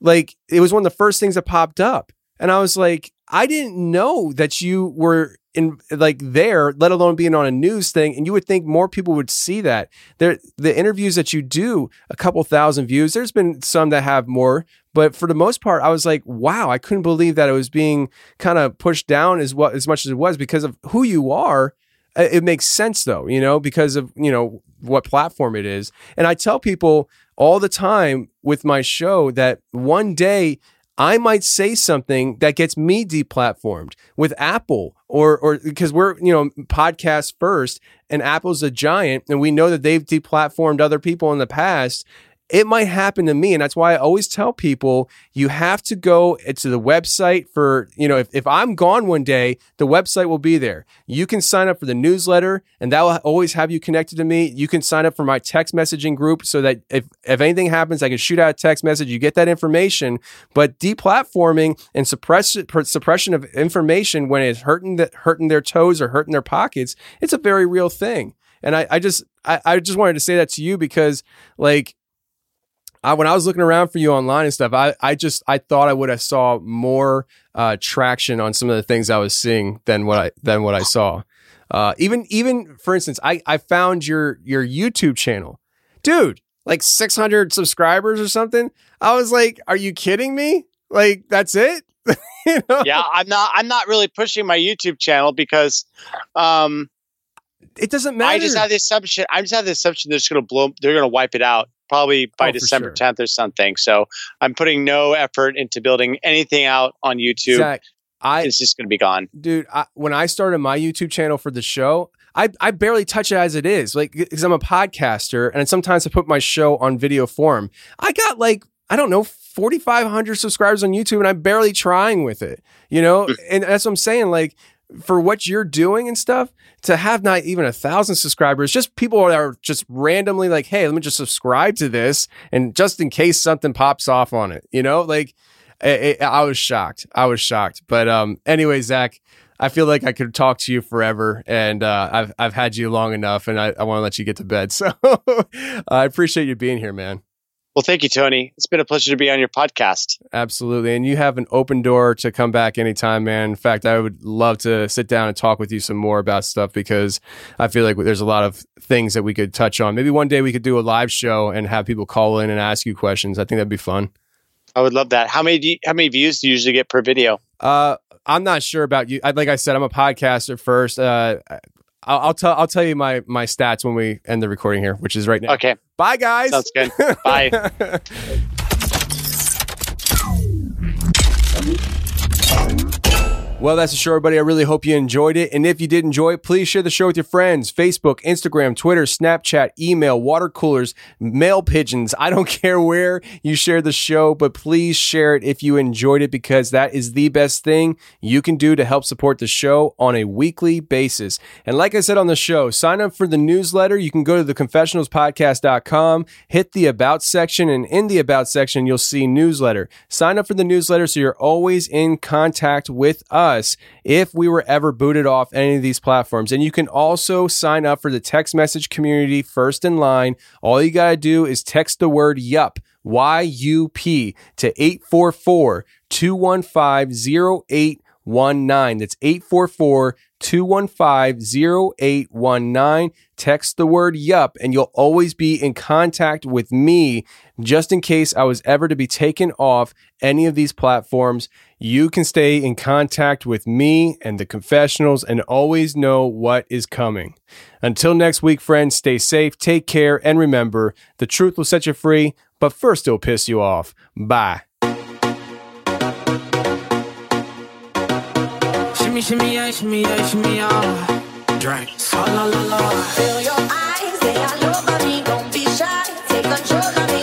Like it was one of the first things that popped up. And I was like, I didn't know that you were in like there, let alone being on a news thing. And you would think more people would see that. There the interviews that you do, a couple thousand views. There's been some that have more, but for the most part, I was like, wow, I couldn't believe that it was being kind of pushed down as what as much as it was because of who you are. It makes sense though, you know, because of, you know, what platform it is. And I tell people all the time with my show that one day I might say something that gets me deplatformed with Apple or or because we're you know podcast first and Apple's a giant and we know that they've deplatformed other people in the past. It might happen to me. And that's why I always tell people you have to go eh, to the website for, you know, if, if I'm gone one day, the website will be there. You can sign up for the newsletter and that will always have you connected to me. You can sign up for my text messaging group so that if, if anything happens, I can shoot out a text message. You get that information. But deplatforming and suppress, suppression of information when it's hurting, the, hurting their toes or hurting their pockets, it's a very real thing. And I, I just, I, I just wanted to say that to you because like, I, when I was looking around for you online and stuff, I, I just I thought I would have saw more uh, traction on some of the things I was seeing than what I than what I saw. Uh, even even for instance, I I found your your YouTube channel, dude, like 600 subscribers or something. I was like, are you kidding me? Like that's it? you know? yeah, I'm not. I'm not really pushing my YouTube channel because um, it doesn't matter. I just have the assumption. I just have the assumption they're just going to blow. They're going to wipe it out probably by Oh, December sure. 10th or something. So I'm putting no effort into building anything out on YouTube. Zach, I it's just going to be gone. dude I, when i started my youtube channel for the show I, I barely touch it as it is like because i'm a podcaster and sometimes i put my show on video form i got like i don't know 4500 subscribers on youtube and i'm barely trying with it you know hmm. and that's what i'm saying like for what you're doing and stuff to have not even a thousand subscribers just people that are just randomly like hey let me just subscribe to this and just in case something pops off on it you know like I, I I was shocked. I was shocked. But um, anyway, Zach, I feel like I could talk to you forever, and uh, I've I've had you long enough, and I, I want to let you get to bed. So I appreciate you being here, man. Well, thank you, Tony. It's been a pleasure to be on your podcast. Absolutely, and you have an open door to come back anytime, man. In fact, I would love to sit down and talk with you some more about stuff because I feel like there's a lot of things that we could touch on. Maybe one day we could do a live show and have people call in and ask you questions. I think that'd be fun. I would love that. How many do you, how many views do you usually get per video? Uh, I'm not sure about you. I, like I said, I'm a podcaster first. Uh, I'll, I'll tell I'll tell you my my stats when we end the recording here, which is right now. Okay, Bye, guys. sounds good. Bye. Well, that's the show, everybody. I really hope you enjoyed it. And if you did enjoy it, please share the show with your friends Facebook, Instagram, Twitter, Snapchat, email, water coolers, mail pigeons. I don't care where you share the show, but please share it if you enjoyed it because that is the best thing you can do to help support the show on a weekly basis. And like I said on the show, sign up for the newsletter. You can go to theconfessionalspodcast.com, hit the About section, and in the About section, you'll see newsletter. Sign up for the newsletter so you're always in contact with us if we were ever booted off any of these platforms. And you can also sign up for the text message community first in line. All you got to do is text the word YUP, Y U P, to 844 215 0819. That's 844 215 0819. Text the word YUP, and you'll always be in contact with me just in case I was ever to be taken off any of these platforms. You can stay in contact with me and the confessionals and always know what is coming. Until next week, friends, stay safe, take care, and remember the truth will set you free, but first it'll piss you off. Bye. Shimmy, shimmy, yeah, shimmy, yeah, shimmy, yeah. Drink. So la la la. Feel your eyes, they all over me. Don't be shy, take control of me.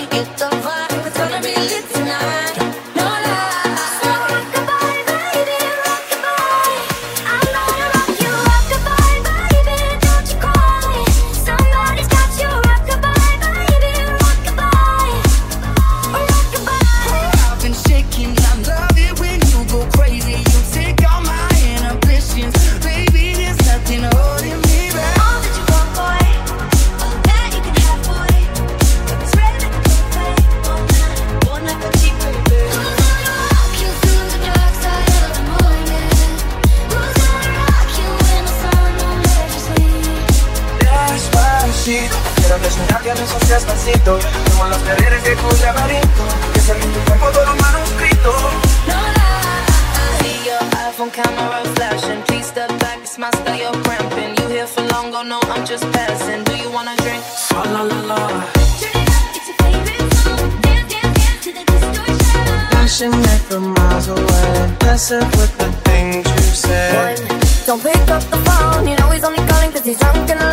Messing with the things you say One, don't pick up the phone. You know he's only calling cause he's drunk and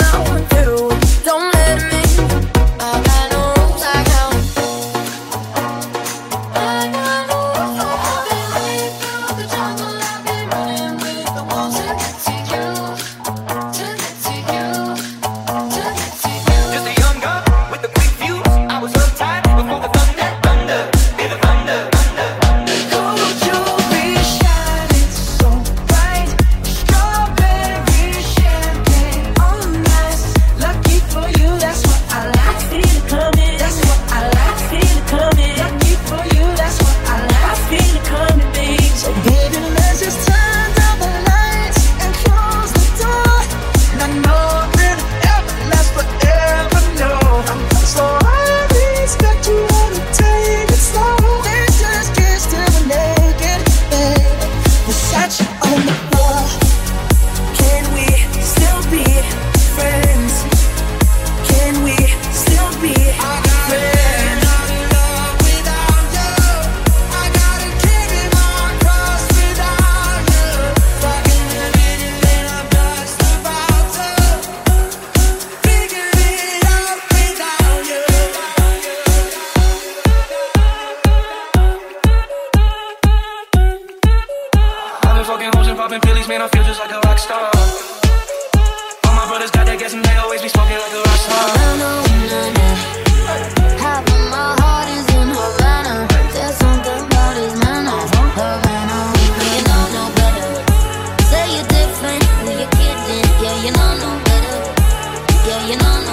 you know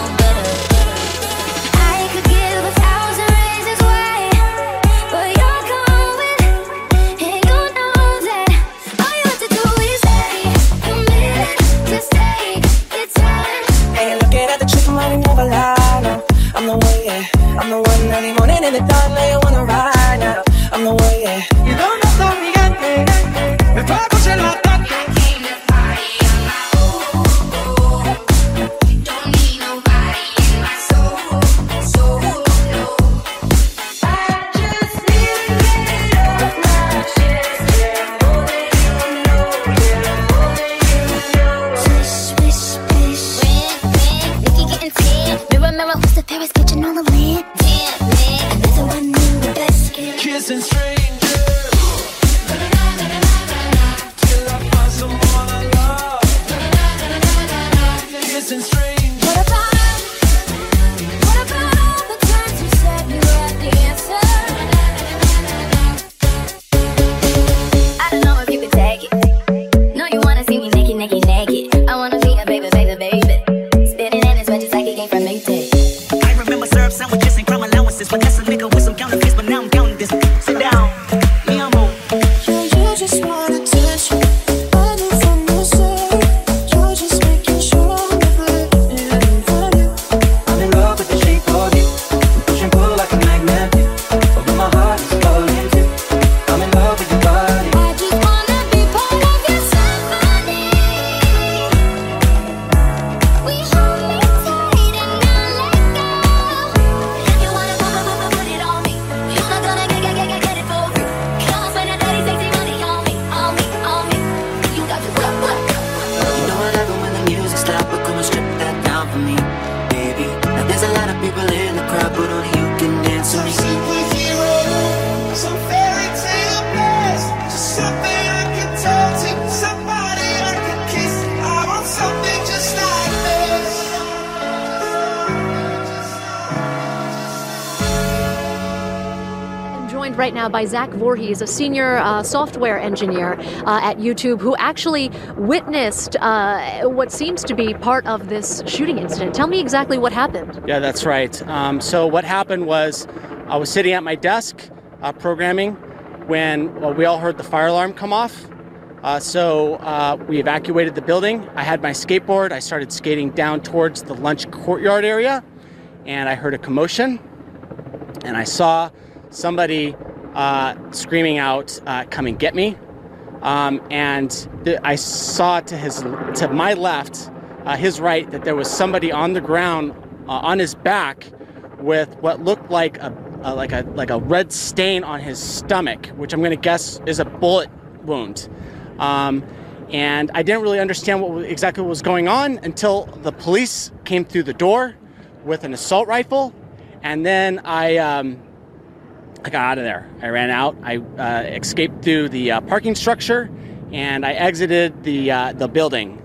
Zach Vorhies, a senior uh, software engineer uh, at YouTube, who actually witnessed uh, what seems to be part of this shooting incident. Tell me exactly what happened. Yeah, that's right. Um, so what happened was I was sitting at my desk uh, programming when well, we all heard the fire alarm come off. Uh, so uh, we evacuated the building. I had my skateboard. I started skating down towards the lunch courtyard area, and I heard a commotion. And I saw somebody uh, screaming out, uh, "Come and get me!" Um, and th- I saw to his to my left, uh, his right, that there was somebody on the ground uh, on his back with what looked like a, a like a like a red stain on his stomach, which I'm going to guess is a bullet wound. Um, and I didn't really understand what exactly was going on until the police came through the door with an assault rifle, and then I. Um, I got out of there. I ran out. I uh, escaped through the uh, parking structure, and I exited the uh, the building.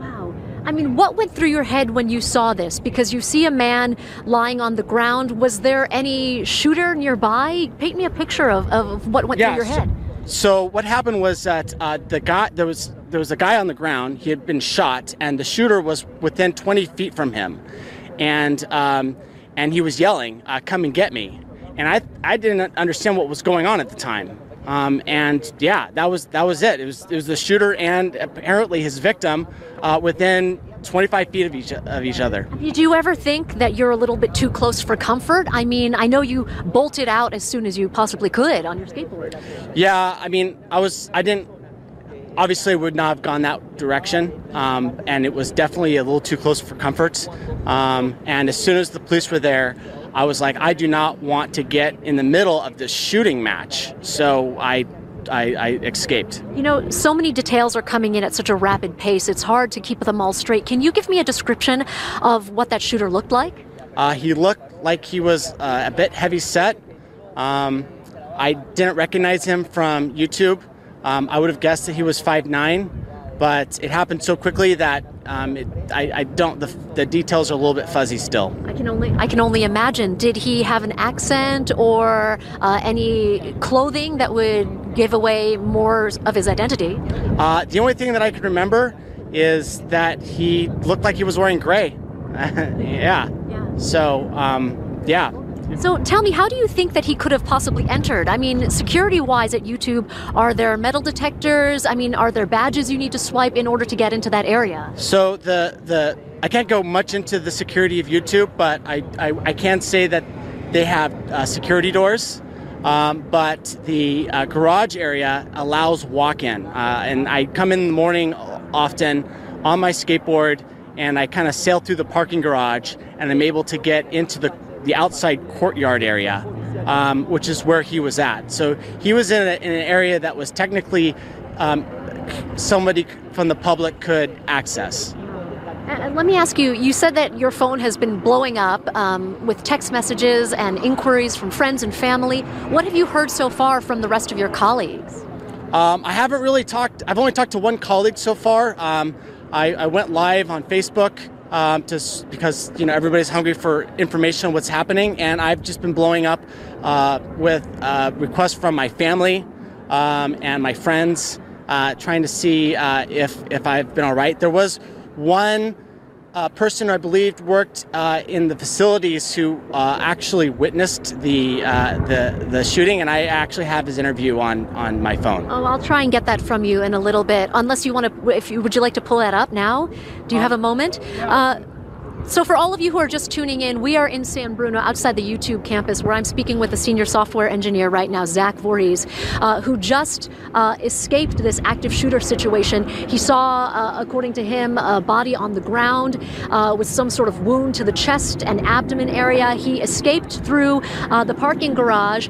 Wow. I mean, what went through your head when you saw this? Because you see a man lying on the ground. Was there any shooter nearby? Paint me a picture of, of what went Yeah, through your so- head. So what happened was that uh, the guy there was there was a guy on the ground. He had been shot, and the shooter was within 20 feet from him, and um, and he was yelling, uh, "Come and get me!" And I I didn't understand what was going on at the time. Um, and yeah, that was that was it. It was it was the shooter and apparently his victim uh, within 25 feet of each of each other. Did you ever think that you're a little bit too close for comfort? I mean, I know you bolted out as soon as you possibly could on your skateboard. Yeah, I mean, I was, I didn't, obviously would not have gone that direction, um, and it was definitely a little too close for comfort. Um, and as soon as the police were there, I was like, I do not want to get in the middle of this shooting match, so I, I, I escaped. You know, so many details are coming in at such a rapid pace, it's hard to keep them all straight. Can you give me a description of what that shooter looked like? Uh, he looked like he was uh, a bit heavy set. Um, I didn't recognize him from YouTube. Um, I would have guessed that he was 5'9", but it happened so quickly that um, it, I, I don't. The, the details are a little bit fuzzy still. I can only I can only imagine. Did he have an accent or uh, any clothing that would give away more of his identity? Uh, the only thing that I can remember is that he looked like he was wearing gray. yeah. Yeah. So um, yeah. So tell me, how do you think that he could have possibly entered? I mean, security wise at YouTube, are there metal detectors? I mean, are there badges you need to swipe in order to get into that area? So the the I can't go much into the security of YouTube, but I I, I can say that they have uh, security doors. Um, but the uh, garage area allows walk-in, uh, and I come in the morning often on my skateboard, and I kind of sail through the parking garage, and I'm able to get into the the outside courtyard area, um, which is where he was at. So he was in, a, in an area that was technically um, somebody from the public could access. And let me ask you you said that your phone has been blowing up um, with text messages and inquiries from friends and family. What have you heard so far from the rest of your colleagues? Um, I haven't really talked. I've only talked to one colleague so far. Um, I, I went live on Facebook um, to because you know everybody's hungry for information on what's happening, and I've just been blowing up uh, with uh, requests from my family um, and my friends, uh, trying to see uh, if if I've been all right. There was one uh, person I believed worked uh, in the facilities who uh, actually witnessed the, uh, the the shooting, and I actually have his interview on on my phone. Oh, I'll try and get that from you in a little bit. Unless you want to, if you would you like to pull that up now? Do you have a moment? Uh, so, for all of you who are just tuning in, we are in San Bruno, outside the YouTube campus, where I'm speaking with a senior software engineer right now, Zach Vorhies, uh, who just uh, escaped this active shooter situation. He saw, uh, according to him, a body on the ground uh, with some sort of wound to the chest and abdomen area. He escaped through uh, the parking garage.